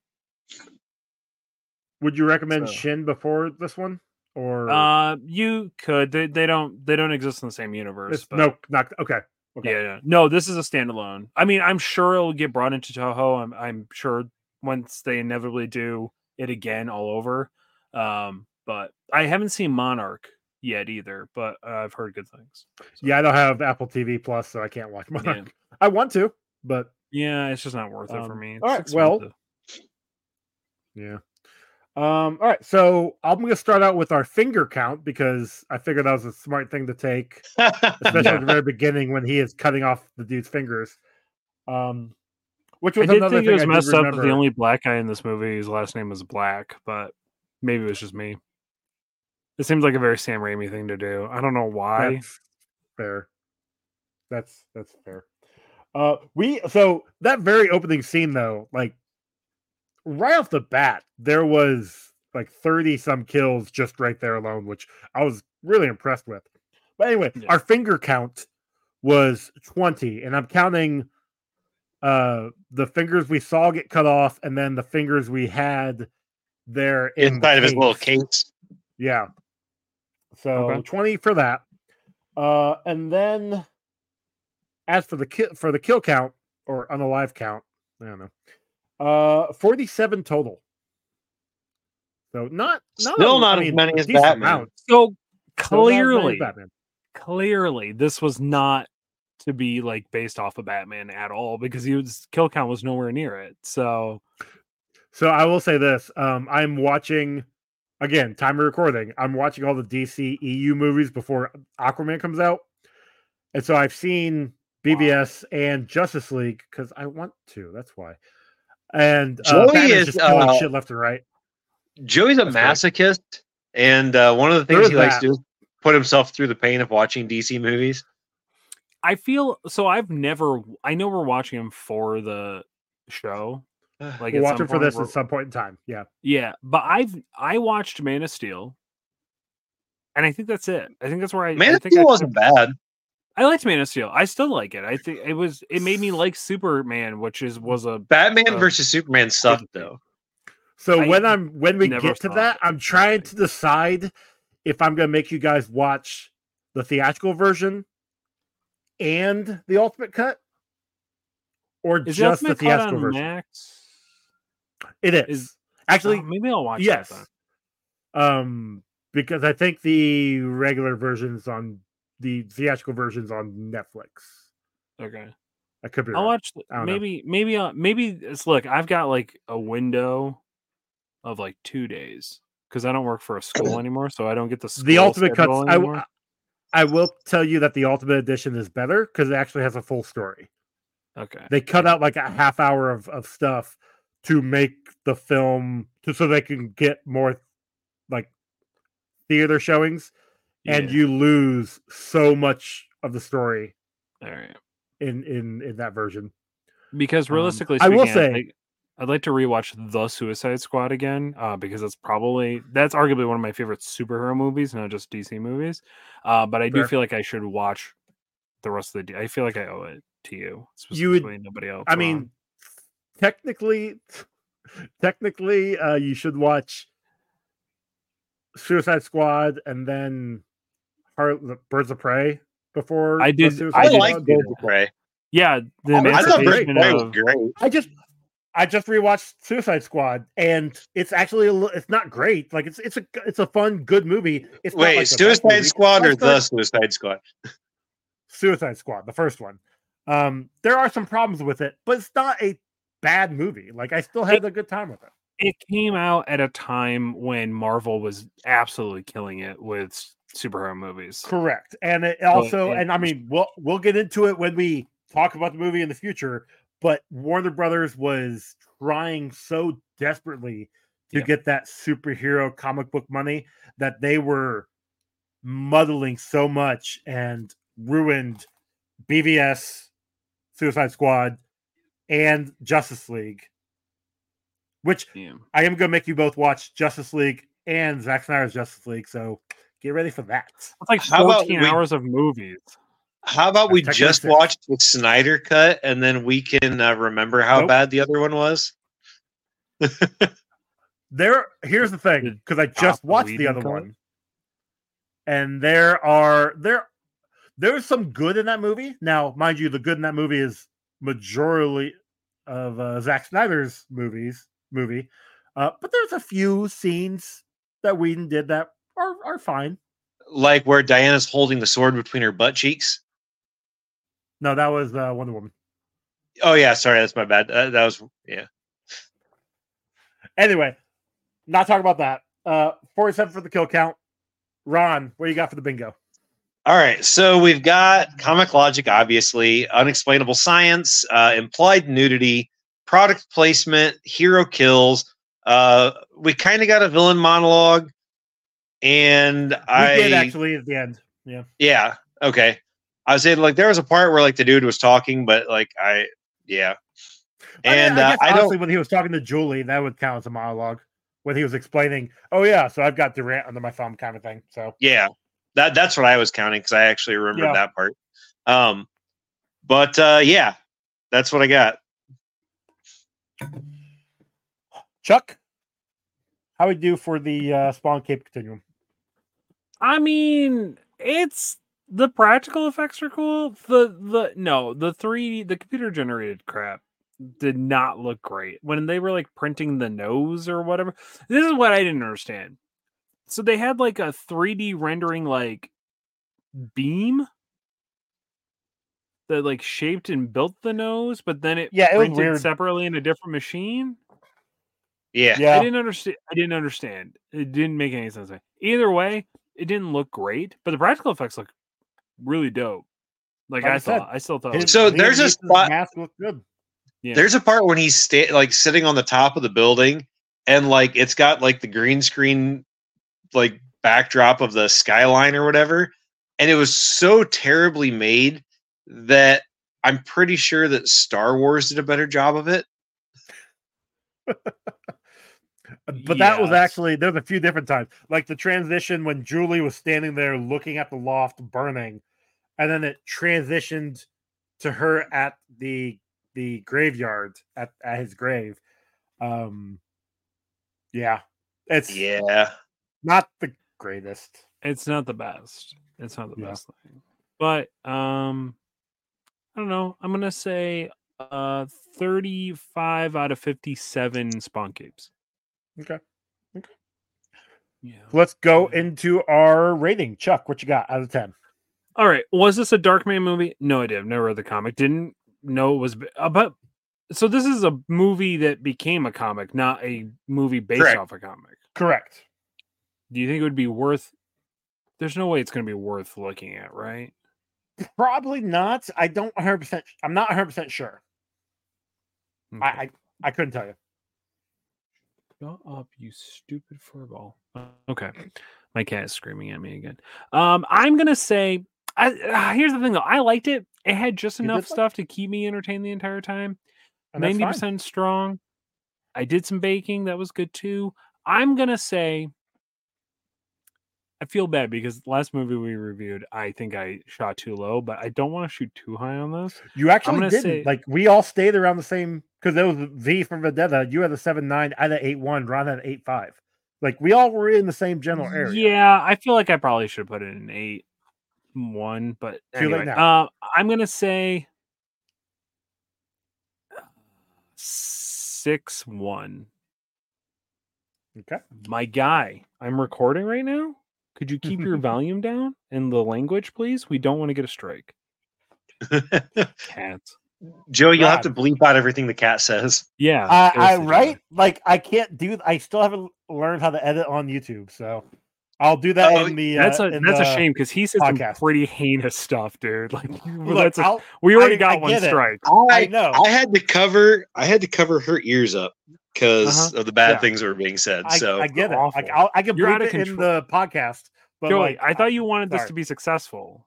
Speaker 4: Would you recommend
Speaker 6: So-
Speaker 4: Shin before this one, or
Speaker 6: Uh, you could. They, they don't they don't exist in the same universe. but-
Speaker 4: no? Not okay. Okay.
Speaker 6: Yeah, yeah. No, this is a standalone. I mean, I'm sure it'll get brought into Toho. I'm I'm sure once they inevitably do it again all over. Um, but I haven't seen Monarch yet either, but uh, I've heard good things. So,
Speaker 4: Yeah, I don't have Apple TV Plus, so I can't watch
Speaker 6: yeah.
Speaker 4: I want to, but
Speaker 6: Yeah, it's just not worth it for
Speaker 4: Um,
Speaker 6: me.
Speaker 4: all
Speaker 6: It's
Speaker 4: right, well, yeah. Um. All right, so I'm gonna start out with our finger count because I figured that was a smart thing to take, especially
Speaker 6: Yeah.
Speaker 4: at the very beginning when he is cutting off the dude's fingers. Um, which
Speaker 6: I
Speaker 4: was
Speaker 6: did
Speaker 4: another
Speaker 6: think
Speaker 4: thing
Speaker 6: it was
Speaker 4: I
Speaker 6: messed up the only black guy in this movie, his last name was Black, but maybe it was just me. It seems like a very Sam Raimi thing to do. I don't know why.
Speaker 4: That's fair. That's that's fair. Uh we so that very opening scene though, like right off the bat, there was like 30 some kills just right there alone, which I was really impressed with. But anyway,
Speaker 6: Yeah.
Speaker 4: our finger count was 20, and I'm counting uh the fingers we saw get cut off and then the fingers we had there in the
Speaker 5: Inside of his little
Speaker 4: case.
Speaker 5: case.
Speaker 4: Yeah. So
Speaker 6: Okay.
Speaker 4: 20 for that. Uh and then as for the kill for the kill count or unalive count, I don't know. Uh 47 total. So not, not
Speaker 5: Still
Speaker 4: a-
Speaker 5: not
Speaker 4: I
Speaker 5: as many as
Speaker 4: decent
Speaker 5: Batman.
Speaker 4: amount.
Speaker 6: So
Speaker 4: Still not as many as
Speaker 6: clearly,
Speaker 4: Batman.
Speaker 6: clearly, this was not to be like based off of Batman at all because he was kill count was nowhere near it. So
Speaker 4: So I will say this. Um I'm watching again, time of recording. I'm watching all the DC EU movies before Aquaman comes out. And so I've seen BVS and Justice League because I want to. That's why. And uh,
Speaker 5: Joey
Speaker 4: Batman's
Speaker 5: is,
Speaker 4: just killing
Speaker 5: uh,
Speaker 4: shit left and right.
Speaker 5: Joey's a
Speaker 4: That's correct.
Speaker 5: masochist, and uh, one of the things
Speaker 4: is
Speaker 5: he likes
Speaker 4: that.
Speaker 5: to do is put himself through the pain of watching DC movies.
Speaker 6: I feel so. I've never. I know we're watching him for the show. Like
Speaker 4: We're
Speaker 6: at
Speaker 4: watching for this
Speaker 6: we're-
Speaker 4: at some point in time. Yeah.
Speaker 6: Yeah, but I've I watched Man of Steel, and I think that's it. I think that's where I.
Speaker 5: Man
Speaker 6: I
Speaker 5: of
Speaker 6: think I
Speaker 5: Steel wasn't bad.
Speaker 6: I liked Man of Steel. I still like it. I think it was. It made me like Superman, which is was a.
Speaker 5: Batman
Speaker 6: Uh,
Speaker 5: versus Superman sucked
Speaker 6: thing.
Speaker 5: though.
Speaker 4: So
Speaker 6: I
Speaker 4: when I'm when we get to that,
Speaker 6: it.
Speaker 4: I'm trying to decide if I'm gonna make you guys watch the theatrical version and the ultimate cut. Or
Speaker 6: Is
Speaker 4: just the
Speaker 6: Ultimate Cut
Speaker 4: theatrical
Speaker 6: on
Speaker 4: version.
Speaker 6: Max?
Speaker 4: It is.
Speaker 6: Is-
Speaker 4: Actually,
Speaker 6: Oh, maybe I'll watch
Speaker 4: yes. Um, because I think the regular versions on the theatrical versions on Netflix.
Speaker 6: Okay.
Speaker 4: I could be
Speaker 6: I'll
Speaker 4: wrong.
Speaker 6: watch.
Speaker 4: Know.
Speaker 6: Maybe, maybe, uh, maybe. It's look. I've got like a window of like two days because I don't work for a school anymore, so I don't get the
Speaker 4: the ultimate cuts.
Speaker 6: schedule
Speaker 4: I,
Speaker 6: anymore.
Speaker 4: I will tell you that the Ultimate Edition is better because it actually has a full story.
Speaker 6: Okay.
Speaker 4: They cut out like a half hour of, of stuff to make the film to so they can get more like theater showings, and you lose so much of the story
Speaker 6: All right.
Speaker 4: in in in that version.
Speaker 6: Because
Speaker 4: Um,
Speaker 6: realistically,
Speaker 4: I will
Speaker 6: speaking, I'd
Speaker 4: say-
Speaker 6: like- I'd like to rewatch The Suicide Squad again uh, because that's probably that's arguably one of my favorite superhero movies, not just DC movies. Uh, but I do feel like I should watch the rest of the. I feel like I owe it to you,
Speaker 4: You would-
Speaker 6: nobody else.
Speaker 4: I mean, technically, technically, uh, you should watch Suicide Squad and then Heart, Birds of Prey before.
Speaker 6: I did-
Speaker 5: I
Speaker 6: did
Speaker 5: like Birds of Prey.
Speaker 6: yeah, the
Speaker 4: Oh,
Speaker 5: I thought Birds of
Speaker 6: emancipation
Speaker 5: Prey was
Speaker 6: of
Speaker 5: great.
Speaker 4: I just I just rewatched Suicide Squad and it's actually a, li- it's not great. Like it's it's a it's a fun good movie. It's
Speaker 5: Wait,
Speaker 4: like
Speaker 5: Suicide
Speaker 4: movie.
Speaker 5: Squad or the Suicide Squad?
Speaker 4: Suicide Squad, the first one. Um, there are some problems with it, but it's not a bad movie. Like I still had a good time with it.
Speaker 6: it came out at a time when Marvel was absolutely killing it with superhero movies.
Speaker 4: Correct. And it also,
Speaker 6: it
Speaker 4: and I mean, we'll we'll get into it when we talk about the movie in the future. But Warner Brothers was trying so desperately to
Speaker 6: Yeah.
Speaker 4: get that superhero comic book money that they were muddling so much and ruined BVS, Suicide Squad, and Justice League. Which
Speaker 6: Yeah.
Speaker 4: I am going to make you both watch Justice League and Zack Snyder's Justice League. So get ready for that.
Speaker 6: It's like
Speaker 5: How about
Speaker 6: 14
Speaker 5: we-
Speaker 6: hours of movies.
Speaker 5: How about we just watch the Snyder cut and then we can uh, remember how
Speaker 4: Nope.
Speaker 5: bad the other one was?
Speaker 4: There, here's the thing, because I just
Speaker 6: Joss
Speaker 4: watched the other
Speaker 6: cut?
Speaker 4: one, and there are there there's some good in that movie. Now, mind you, the good in that movie is majority of uh, Zack Snyder's movies movie, uh, but there's a few scenes that Whedon did that are are fine.
Speaker 5: Like where Diana's holding the sword between her butt cheeks?
Speaker 4: No, that was uh, Wonder Woman.
Speaker 5: Oh yeah, sorry, that's my bad. Uh, that was yeah.
Speaker 4: Anyway, not talking about that. Uh, 47 for the kill count. Ron, what you got for the bingo?
Speaker 5: All right, so we've got comic logic, obviously, unexplainable science, uh, implied nudity, product placement, hero kills. Uh, we kind of got a villain monologue, and
Speaker 4: We
Speaker 5: I
Speaker 4: did actually at the end. Yeah.
Speaker 5: yeah, okay. I was saying like there was a part where like the dude was talking, but like I yeah,
Speaker 4: I mean,
Speaker 5: and
Speaker 4: I,
Speaker 5: uh, I
Speaker 4: honestly,
Speaker 5: don't
Speaker 4: when he was talking to Julie, that would count as a monologue. When he was explaining, oh yeah, so I've got Durant under my thumb, kind of thing. So
Speaker 5: yeah that that's what I was counting because I actually remembered
Speaker 4: Yeah.
Speaker 5: that part. Um, but uh, yeah, that's what I got.
Speaker 4: Chuck, how we do for the uh, Spawn Cape Continuum?
Speaker 6: I mean, it's the practical effects are cool. The the no, the 3D the computer generated crap did not look great. When they were like printing the nose or whatever. This is what I didn't understand. So they had like a 3D rendering like beam that like shaped and built the nose, but then it
Speaker 4: Yeah, it was weird.
Speaker 6: separately in a different machine.
Speaker 5: Yeah,
Speaker 6: I didn't understand. I didn't understand. It didn't make any sense. Either way, it didn't look great, but the practical effects look really dope. Like
Speaker 4: Like
Speaker 6: I,
Speaker 4: I said,
Speaker 6: thought, I still thought. it
Speaker 4: His-
Speaker 6: was
Speaker 5: So there's a spot-
Speaker 4: Mask looked good.
Speaker 6: yeah.
Speaker 5: There's a part when he's sta- like sitting on the top of the building and like it's got like the green screen like backdrop of the skyline or whatever and it was so terribly made that I'm pretty sure that Star Wars did a better job of it.
Speaker 4: But that was actually there's a few different times, like the transition when Julie was standing there looking at the loft burning, and then it transitioned to her at the the graveyard at, at his grave. Um, yeah, it's
Speaker 5: Yeah.
Speaker 4: Not the greatest.
Speaker 6: It's not the best. It's not the
Speaker 4: Yeah.
Speaker 6: best thing. But um, I don't know. I'm gonna say uh 35 out of 57 spawn capes.
Speaker 4: Okay. Okay.
Speaker 6: Yeah.
Speaker 4: Let's go
Speaker 6: Yeah.
Speaker 4: into our rating. Chuck, what you got out of ten?
Speaker 6: All right. Was this a Darkman movie? No idea. I've never read the comic. Didn't know it was b- about. So this is a movie that became a comic, not a movie based
Speaker 5: Correct.
Speaker 6: off a comic.
Speaker 4: Correct.
Speaker 6: Do you think it would be worth There's no way it's going to be worth looking at, right?
Speaker 4: Probably not. I don't 100. percent I'm not 100 percent sure. I,
Speaker 6: Okay.
Speaker 4: I I couldn't tell you.
Speaker 6: Shut up, you stupid furball. Okay. My cat is screaming at me again. Um, I'm gonna say I, uh, here's the thing though. I liked it. It had just
Speaker 4: You did
Speaker 6: enough
Speaker 4: like
Speaker 6: stuff to keep me entertained the entire time.
Speaker 4: And
Speaker 6: Ninety percent strong. I did some baking. That was good too. I'm gonna say I feel bad because last movie we reviewed, I think I shot too low, but I don't want to shoot too high on this.
Speaker 4: You actually didn't.
Speaker 6: say-
Speaker 4: Like we all stayed around the same because there was V from Vendetta. You had a seven nine. I had an eight one. Ron had an eight five. Like we all were in the same general area.
Speaker 6: Yeah, I feel like I probably should put it in eight one, but
Speaker 4: Too late
Speaker 6: anyway,
Speaker 4: now.
Speaker 6: uh, I'm gonna say six one.
Speaker 4: Okay.
Speaker 6: My guy, I'm recording right now. Could you keep your volume down and the language, please? We don't want to get a strike. Cat.
Speaker 5: Joe, you'll have to bleep out everything the cat says.
Speaker 6: Yeah.
Speaker 4: I, I right like I can't do. I still haven't learned how to edit on YouTube, so I'll do that
Speaker 5: Oh,
Speaker 4: in the.
Speaker 6: That's
Speaker 4: uh,
Speaker 6: a
Speaker 4: in
Speaker 6: that's a shame because he said some pretty heinous stuff, dude. Like
Speaker 4: Look,
Speaker 6: that's a,
Speaker 4: I'll-
Speaker 6: we already
Speaker 4: I-
Speaker 6: got
Speaker 4: I
Speaker 6: one
Speaker 4: get it.
Speaker 6: strike.
Speaker 4: I know.
Speaker 5: I had to cover. I had to cover her ears up because of the bad
Speaker 4: Uh-huh. Yeah.
Speaker 5: things that were being said.
Speaker 4: I,
Speaker 5: so
Speaker 4: I get it. Like. I'll, I can
Speaker 6: You're
Speaker 4: bleep
Speaker 6: out of
Speaker 4: it in the podcast. But
Speaker 6: Joey,
Speaker 4: like,
Speaker 6: I thought you wanted this to be successful.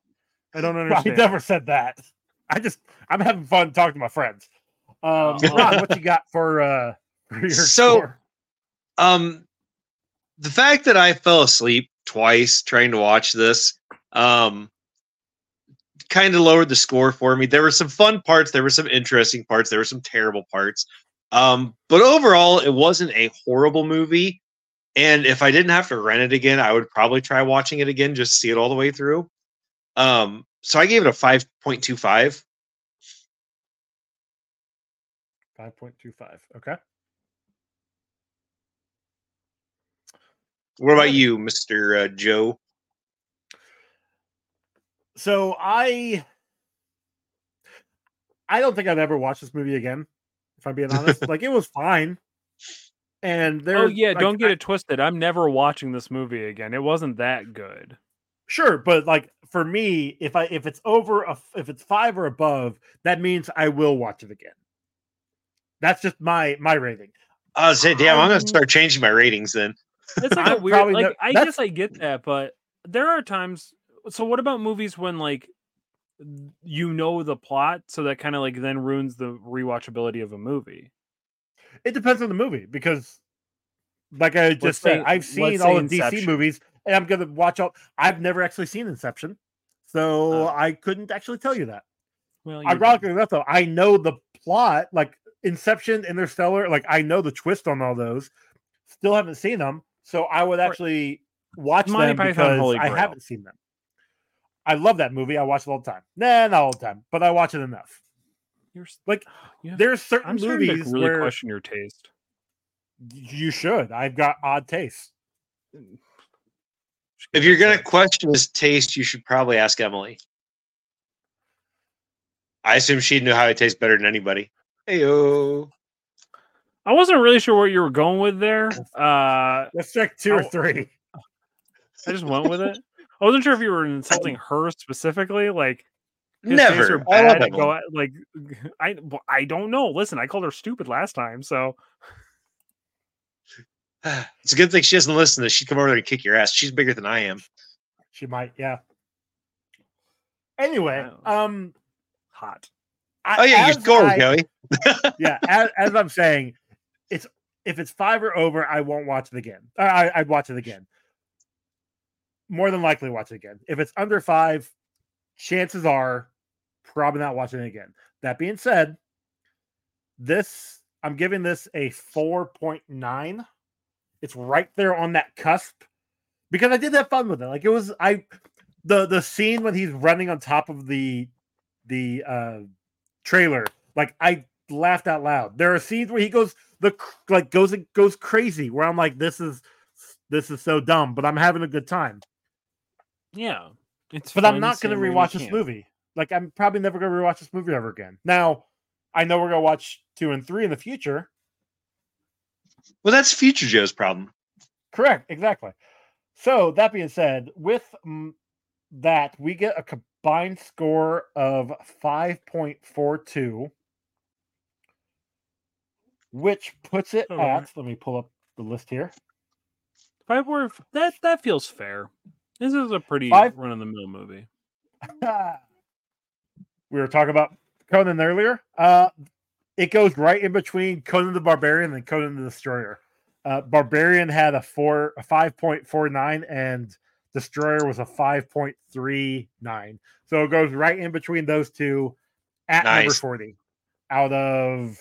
Speaker 6: I don't
Speaker 4: I
Speaker 6: understand.
Speaker 4: never said that. I just I'm having fun talking to my friends. Um,
Speaker 6: Oh.
Speaker 4: Ron, what you got for uh for your
Speaker 5: So-
Speaker 4: score?
Speaker 5: um the fact that I fell asleep twice trying to watch this um kind of lowered the score for me. There were some fun parts, there were some interesting parts, there were some terrible parts. Um but overall it wasn't a horrible movie and if I didn't have to rent it again, I would probably try watching it again just see it all the way through. Um so I gave it a 5.25.
Speaker 4: Five point two five. Okay.
Speaker 5: What about you, Mr. Uh, Joe?
Speaker 4: So I I don't think I'd ever watch this movie again, if I'm being honest. like it was fine. And there
Speaker 6: Oh yeah,
Speaker 4: like,
Speaker 6: don't get
Speaker 4: I-
Speaker 6: it twisted. I'm never watching this movie again. It wasn't that good.
Speaker 4: Sure, but like for me, if I if it's over a, if it's five or above, that means I will watch it again. That's just my my rating.
Speaker 5: I was saying, damn, I'm gonna start changing my ratings then.
Speaker 6: It's like a
Speaker 4: I'm
Speaker 6: weird. Like
Speaker 4: no-
Speaker 6: I guess I get that, but there are times. So what about movies when like you know the plot, so that kind of like then ruins the rewatchability of a movie?
Speaker 4: It depends on the movie because, like I just
Speaker 6: Let's
Speaker 4: said,
Speaker 6: say-
Speaker 4: I've seen all the DC movies, and I'm gonna watch all. I've never actually seen Inception, so
Speaker 6: Oh.
Speaker 4: I couldn't actually tell you that.
Speaker 6: Well.
Speaker 4: Ironically enough, though, I know the plot, like Inception, Interstellar, like I know the twist on all those. Still haven't seen them, so I would actually watch
Speaker 6: Monty
Speaker 4: them
Speaker 6: Python
Speaker 4: because I haven't seen them. I love that movie. I watch it all the time. Nah, not all the time, but I watch it enough.
Speaker 6: You're
Speaker 4: Like
Speaker 6: yeah.
Speaker 4: there's certain
Speaker 6: I'm starting
Speaker 4: movies
Speaker 6: to really
Speaker 4: where
Speaker 6: question your taste.
Speaker 4: you should. I've got odd taste.
Speaker 5: If you're gonna question his taste, you should probably ask Emily. I assume she'd know how it tastes better than anybody. Heyo.
Speaker 6: I wasn't really sure what you were going with there. Uh,
Speaker 4: Let's check two or three.
Speaker 6: I just went with it. I wasn't sure if you were insulting her specifically, like
Speaker 5: Never.
Speaker 6: are
Speaker 5: I love
Speaker 6: bad, go like I I don't know. Listen, I called her stupid last time, so
Speaker 5: It's a good thing she doesn't listen to this. She'd come over there and kick your ass. She's bigger than I am.
Speaker 4: She might, yeah. Anyway, um,
Speaker 6: hot.
Speaker 4: I,
Speaker 5: Oh yeah, you
Speaker 4: as
Speaker 5: score,
Speaker 4: I-
Speaker 5: Joey.
Speaker 4: yeah, as, as I'm saying, it's if it's five or over, I won't watch it again. I, I'd watch it again. More than likely, watch it again. If it's under five, chances are probably not watching it again. That being said, this I'm giving this a 4.9. It's right there on that cusp because I did have fun with it. Like it was I the the scene when he's running on top of the the uh trailer, like I laughed out loud. There are scenes where he goes the like goes goes crazy where I'm like this is this is so dumb, but I'm having a good time.
Speaker 6: Yeah, it's.
Speaker 4: But I'm not going to
Speaker 6: seeing where
Speaker 4: rewatch this movie. Like I'm probably never going to rewatch this movie ever again. Now, I know we're going to watch 2 and 3 in the future.
Speaker 5: Well, that's future Joe's problem.
Speaker 4: Correct, exactly. So that being said, with that we get a combined score of 5.42, which puts it
Speaker 6: All
Speaker 4: at.
Speaker 6: right.
Speaker 4: Let me pull up the list here.
Speaker 6: Five were that that feels fair. This is a pretty
Speaker 4: Five-
Speaker 6: run of the mill movie.
Speaker 4: we were talking about Conan earlier. Uh, it goes right in between Conan the Barbarian and Conan the Destroyer. Uh, Barbarian had a four, a five point four nine, and Destroyer was a five point three nine. So it goes right in between those two at number forty. Out of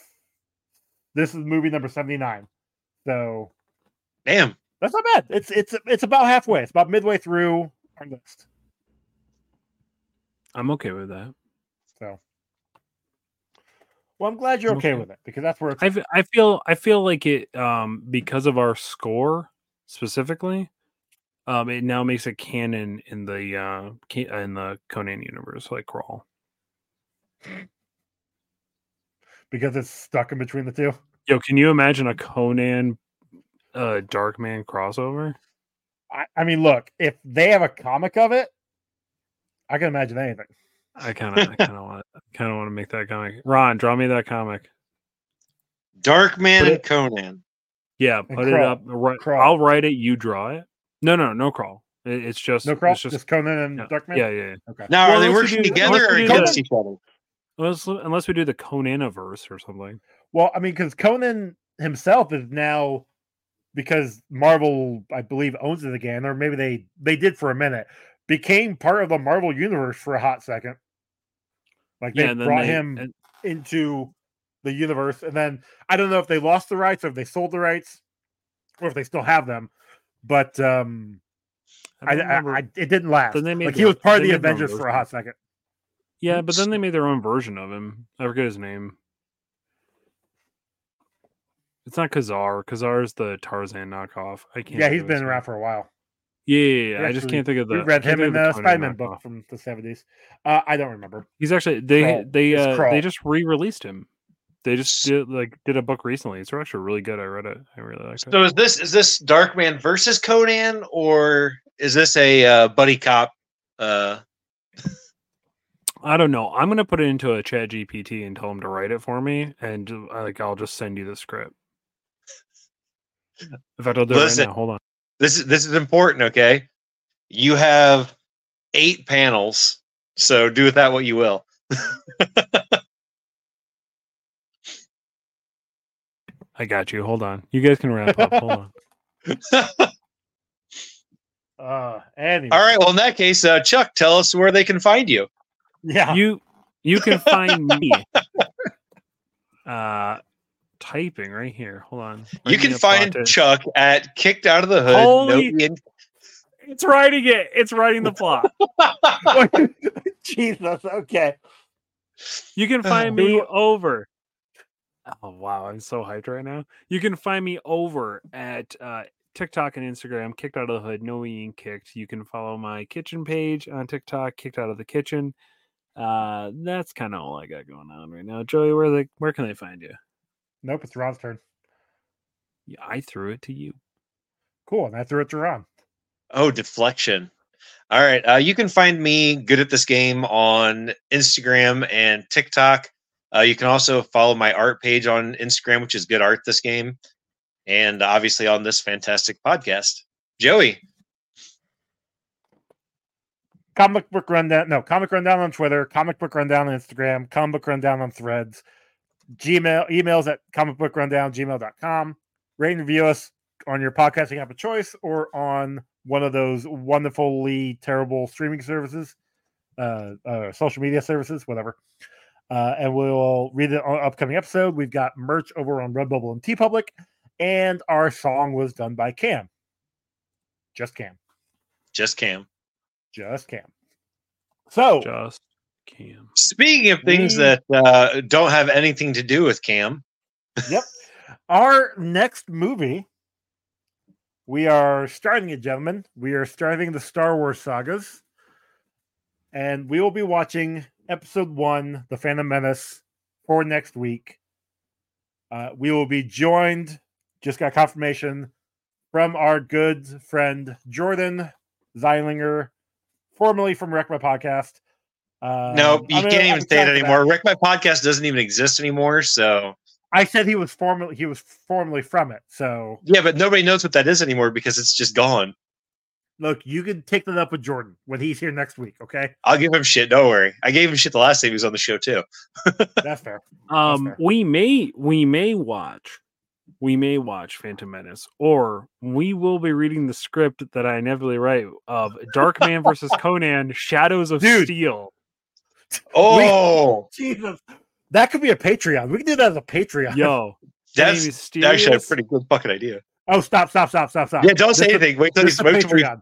Speaker 4: this is movie number seventy nine. So
Speaker 5: Damn.
Speaker 4: That's not bad. It's it's it's about halfway. It's about midway through our list.
Speaker 6: I'm okay with that.
Speaker 4: So, well, I'm glad you're
Speaker 6: I'm
Speaker 4: okay
Speaker 6: okay.
Speaker 4: with it because that's where it's
Speaker 6: I, f- I feel I feel like it um because of our score specifically, um it now makes it canon in the uh in the Conan universe like Krull.
Speaker 4: because it's stuck in between the two.
Speaker 6: Yo, can you imagine a Conan uh Darkman crossover?
Speaker 4: I, I mean, look, if they have a comic of it, I can imagine anything.
Speaker 6: I kind of I kind of want kind of want to make that comic. Ron, draw me that comic.
Speaker 5: Darkman
Speaker 4: Put
Speaker 5: and Conan.
Speaker 6: Yeah,
Speaker 4: And
Speaker 6: put it
Speaker 4: Krull.
Speaker 6: up. Right,
Speaker 4: Krull.
Speaker 6: I'll write it. You draw it. No, no, no Krull. It- it's just
Speaker 4: No cross,
Speaker 6: It's just,
Speaker 4: just, Conan and
Speaker 6: yeah,
Speaker 4: Darkman.
Speaker 6: yeah, yeah. yeah.
Speaker 4: Okay.
Speaker 5: Now,
Speaker 6: Well,
Speaker 5: are they working
Speaker 6: do-
Speaker 5: together or
Speaker 6: we
Speaker 5: against each other?
Speaker 6: Unless, unless we do the Conan Conaniverse or something.
Speaker 4: Well, I mean, because Conan himself is now because Marvel, I believe, owns it again, or maybe they they did for a minute, became part of the Marvel universe for a hot second. Like they
Speaker 6: Yeah,
Speaker 4: brought
Speaker 6: they-
Speaker 4: him
Speaker 6: and-
Speaker 4: into the universe, and then I don't know if they lost the rights or if they sold the rights, or if they still have them. But um, I, I,
Speaker 6: remember-
Speaker 4: I it didn't last.
Speaker 6: Then they made
Speaker 4: like he was part of the
Speaker 6: their
Speaker 4: Avengers for a hot second.
Speaker 6: yeah, but then they made their own version of him. I forget his name. It's not Kazar. Kazar is the Tarzan knockoff. I can't.
Speaker 4: Yeah, he's
Speaker 6: of his
Speaker 4: been
Speaker 6: name.
Speaker 4: around for a while.
Speaker 6: Yeah, yeah, yeah,
Speaker 4: We
Speaker 6: I just can't think of the.
Speaker 4: we read him in
Speaker 6: of
Speaker 4: the
Speaker 6: Conan
Speaker 4: Spider-Man book from the seventies. Uh, I don't remember.
Speaker 6: He's actually they
Speaker 4: Krull.
Speaker 6: they uh, they just re-released him. They just did like did a book recently. It's actually really good. I read it. I really liked it.
Speaker 5: So is this is this Darkman versus Conan or is this a uh, buddy cop? Uh,
Speaker 6: I don't know. I'm gonna put it into a Chat GPT and tell him to write it for me, and like I'll just send you the script. In fact, I'll do it
Speaker 5: Listen.
Speaker 6: right now. Hold on.
Speaker 5: this is this is important. Okay, you have eight panels, so do with that what you will.
Speaker 6: I got you. Hold on. You guys can wrap up. Hold on.
Speaker 4: Uh, anyway.
Speaker 5: All right. Well, in that case, uh, Chuck, tell us where they can find you.
Speaker 4: Yeah.
Speaker 6: You you can find me uh typing right here. Hold on.
Speaker 5: you can find
Speaker 6: plot
Speaker 5: Chuck at Kicked Out of the Hood.
Speaker 6: Holy-
Speaker 5: Note the
Speaker 6: It's writing it. It's writing the plot.
Speaker 4: Jesus. Okay.
Speaker 6: You can find me over. Oh wow, I'm so hyped right now. You can find me over at uh, TikTok and Instagram, kicked out of the hood, no being kicked. You can follow my kitchen page on TikTok, kicked out of the kitchen. Uh, that's kind of all I got going on right now. Joey, where they where can they find you?
Speaker 4: Nope. It's Ron's turn.
Speaker 6: Yeah, I threw it to you.
Speaker 4: Cool. And I threw it to Ron.
Speaker 5: Oh, deflection. All right. Uh, you can find me good at this game on Instagram and TikTok. Uh, you can also follow my art page on Instagram, which is Good Art This Game, and obviously on this fantastic podcast. Joey,
Speaker 4: Comic book rundown. No, comic rundown on Twitter. Comic book rundown on Instagram. Comic book rundown on Threads. Gmail emails at comic book rundown gmail.com. Rate and review us on your podcasting app of choice or on one of those wonderfully terrible streaming services, uh, uh social media services, whatever. Uh, and we'll read it on upcoming episode. We've got merch over on Redbubble and TeePublic, and our song was done by Cam. Just Cam.
Speaker 5: just Cam.
Speaker 4: Just Cam. So
Speaker 6: Just Cam.
Speaker 5: Speaking of things
Speaker 4: We-
Speaker 5: that uh, don't have anything to do with Cam,
Speaker 4: yep. Our next movie, we are starting it, gentlemen. We are starting the Star Wars sagas. And we will be watching episode one, The Phantom Menace, for next week. Uh, we will be joined, just got confirmation, from our good friend Jordan Zeilinger, formerly from Wreck My Podcast. Um,
Speaker 5: no, you
Speaker 4: I'm
Speaker 5: can't even
Speaker 4: I'm
Speaker 5: say it anymore. Rick, my podcast doesn't even exist anymore. So
Speaker 4: I said he was formerly he was formerly from it. So
Speaker 5: yeah, but nobody knows what that is anymore because it's just gone.
Speaker 4: look, you can take that up with Jordan when he's here next week. Okay,
Speaker 5: I'll give him shit. Don't worry. I gave him shit the last time he was on the show too.
Speaker 4: that's fair.
Speaker 6: Um,
Speaker 4: fair.
Speaker 6: we may we may watch we may watch Phantom Menace, or we will be reading the script that I inevitably write of Darkman versus Conan: Shadows of
Speaker 4: Dude.
Speaker 6: Steel.
Speaker 5: Oh,
Speaker 4: Jesus, that could be a Patreon. We can do that as a Patreon.
Speaker 6: Yo,
Speaker 5: that's actually a pretty good fucking idea.
Speaker 4: Oh, stop, stop, stop, stop, stop.
Speaker 5: Yeah, don't say
Speaker 4: This
Speaker 5: anything. Wait till
Speaker 4: This
Speaker 5: he's
Speaker 4: is a
Speaker 5: wait till we,
Speaker 4: Patreon.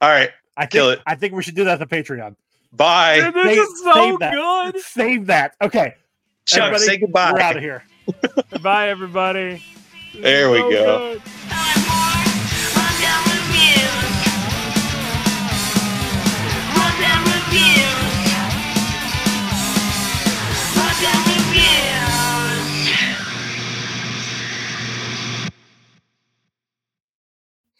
Speaker 5: All right,
Speaker 4: I think,
Speaker 5: kill it.
Speaker 4: I think we should do that as a Patreon.
Speaker 5: bye.
Speaker 6: This
Speaker 4: Save-
Speaker 6: is so
Speaker 4: save that.
Speaker 6: good.
Speaker 4: Save that. Okay.
Speaker 5: Chuck,
Speaker 4: everybody,
Speaker 5: say goodbye.
Speaker 4: We're out of here.
Speaker 6: Bye, everybody. This
Speaker 5: There
Speaker 6: is
Speaker 5: we
Speaker 6: so
Speaker 5: go.
Speaker 6: good.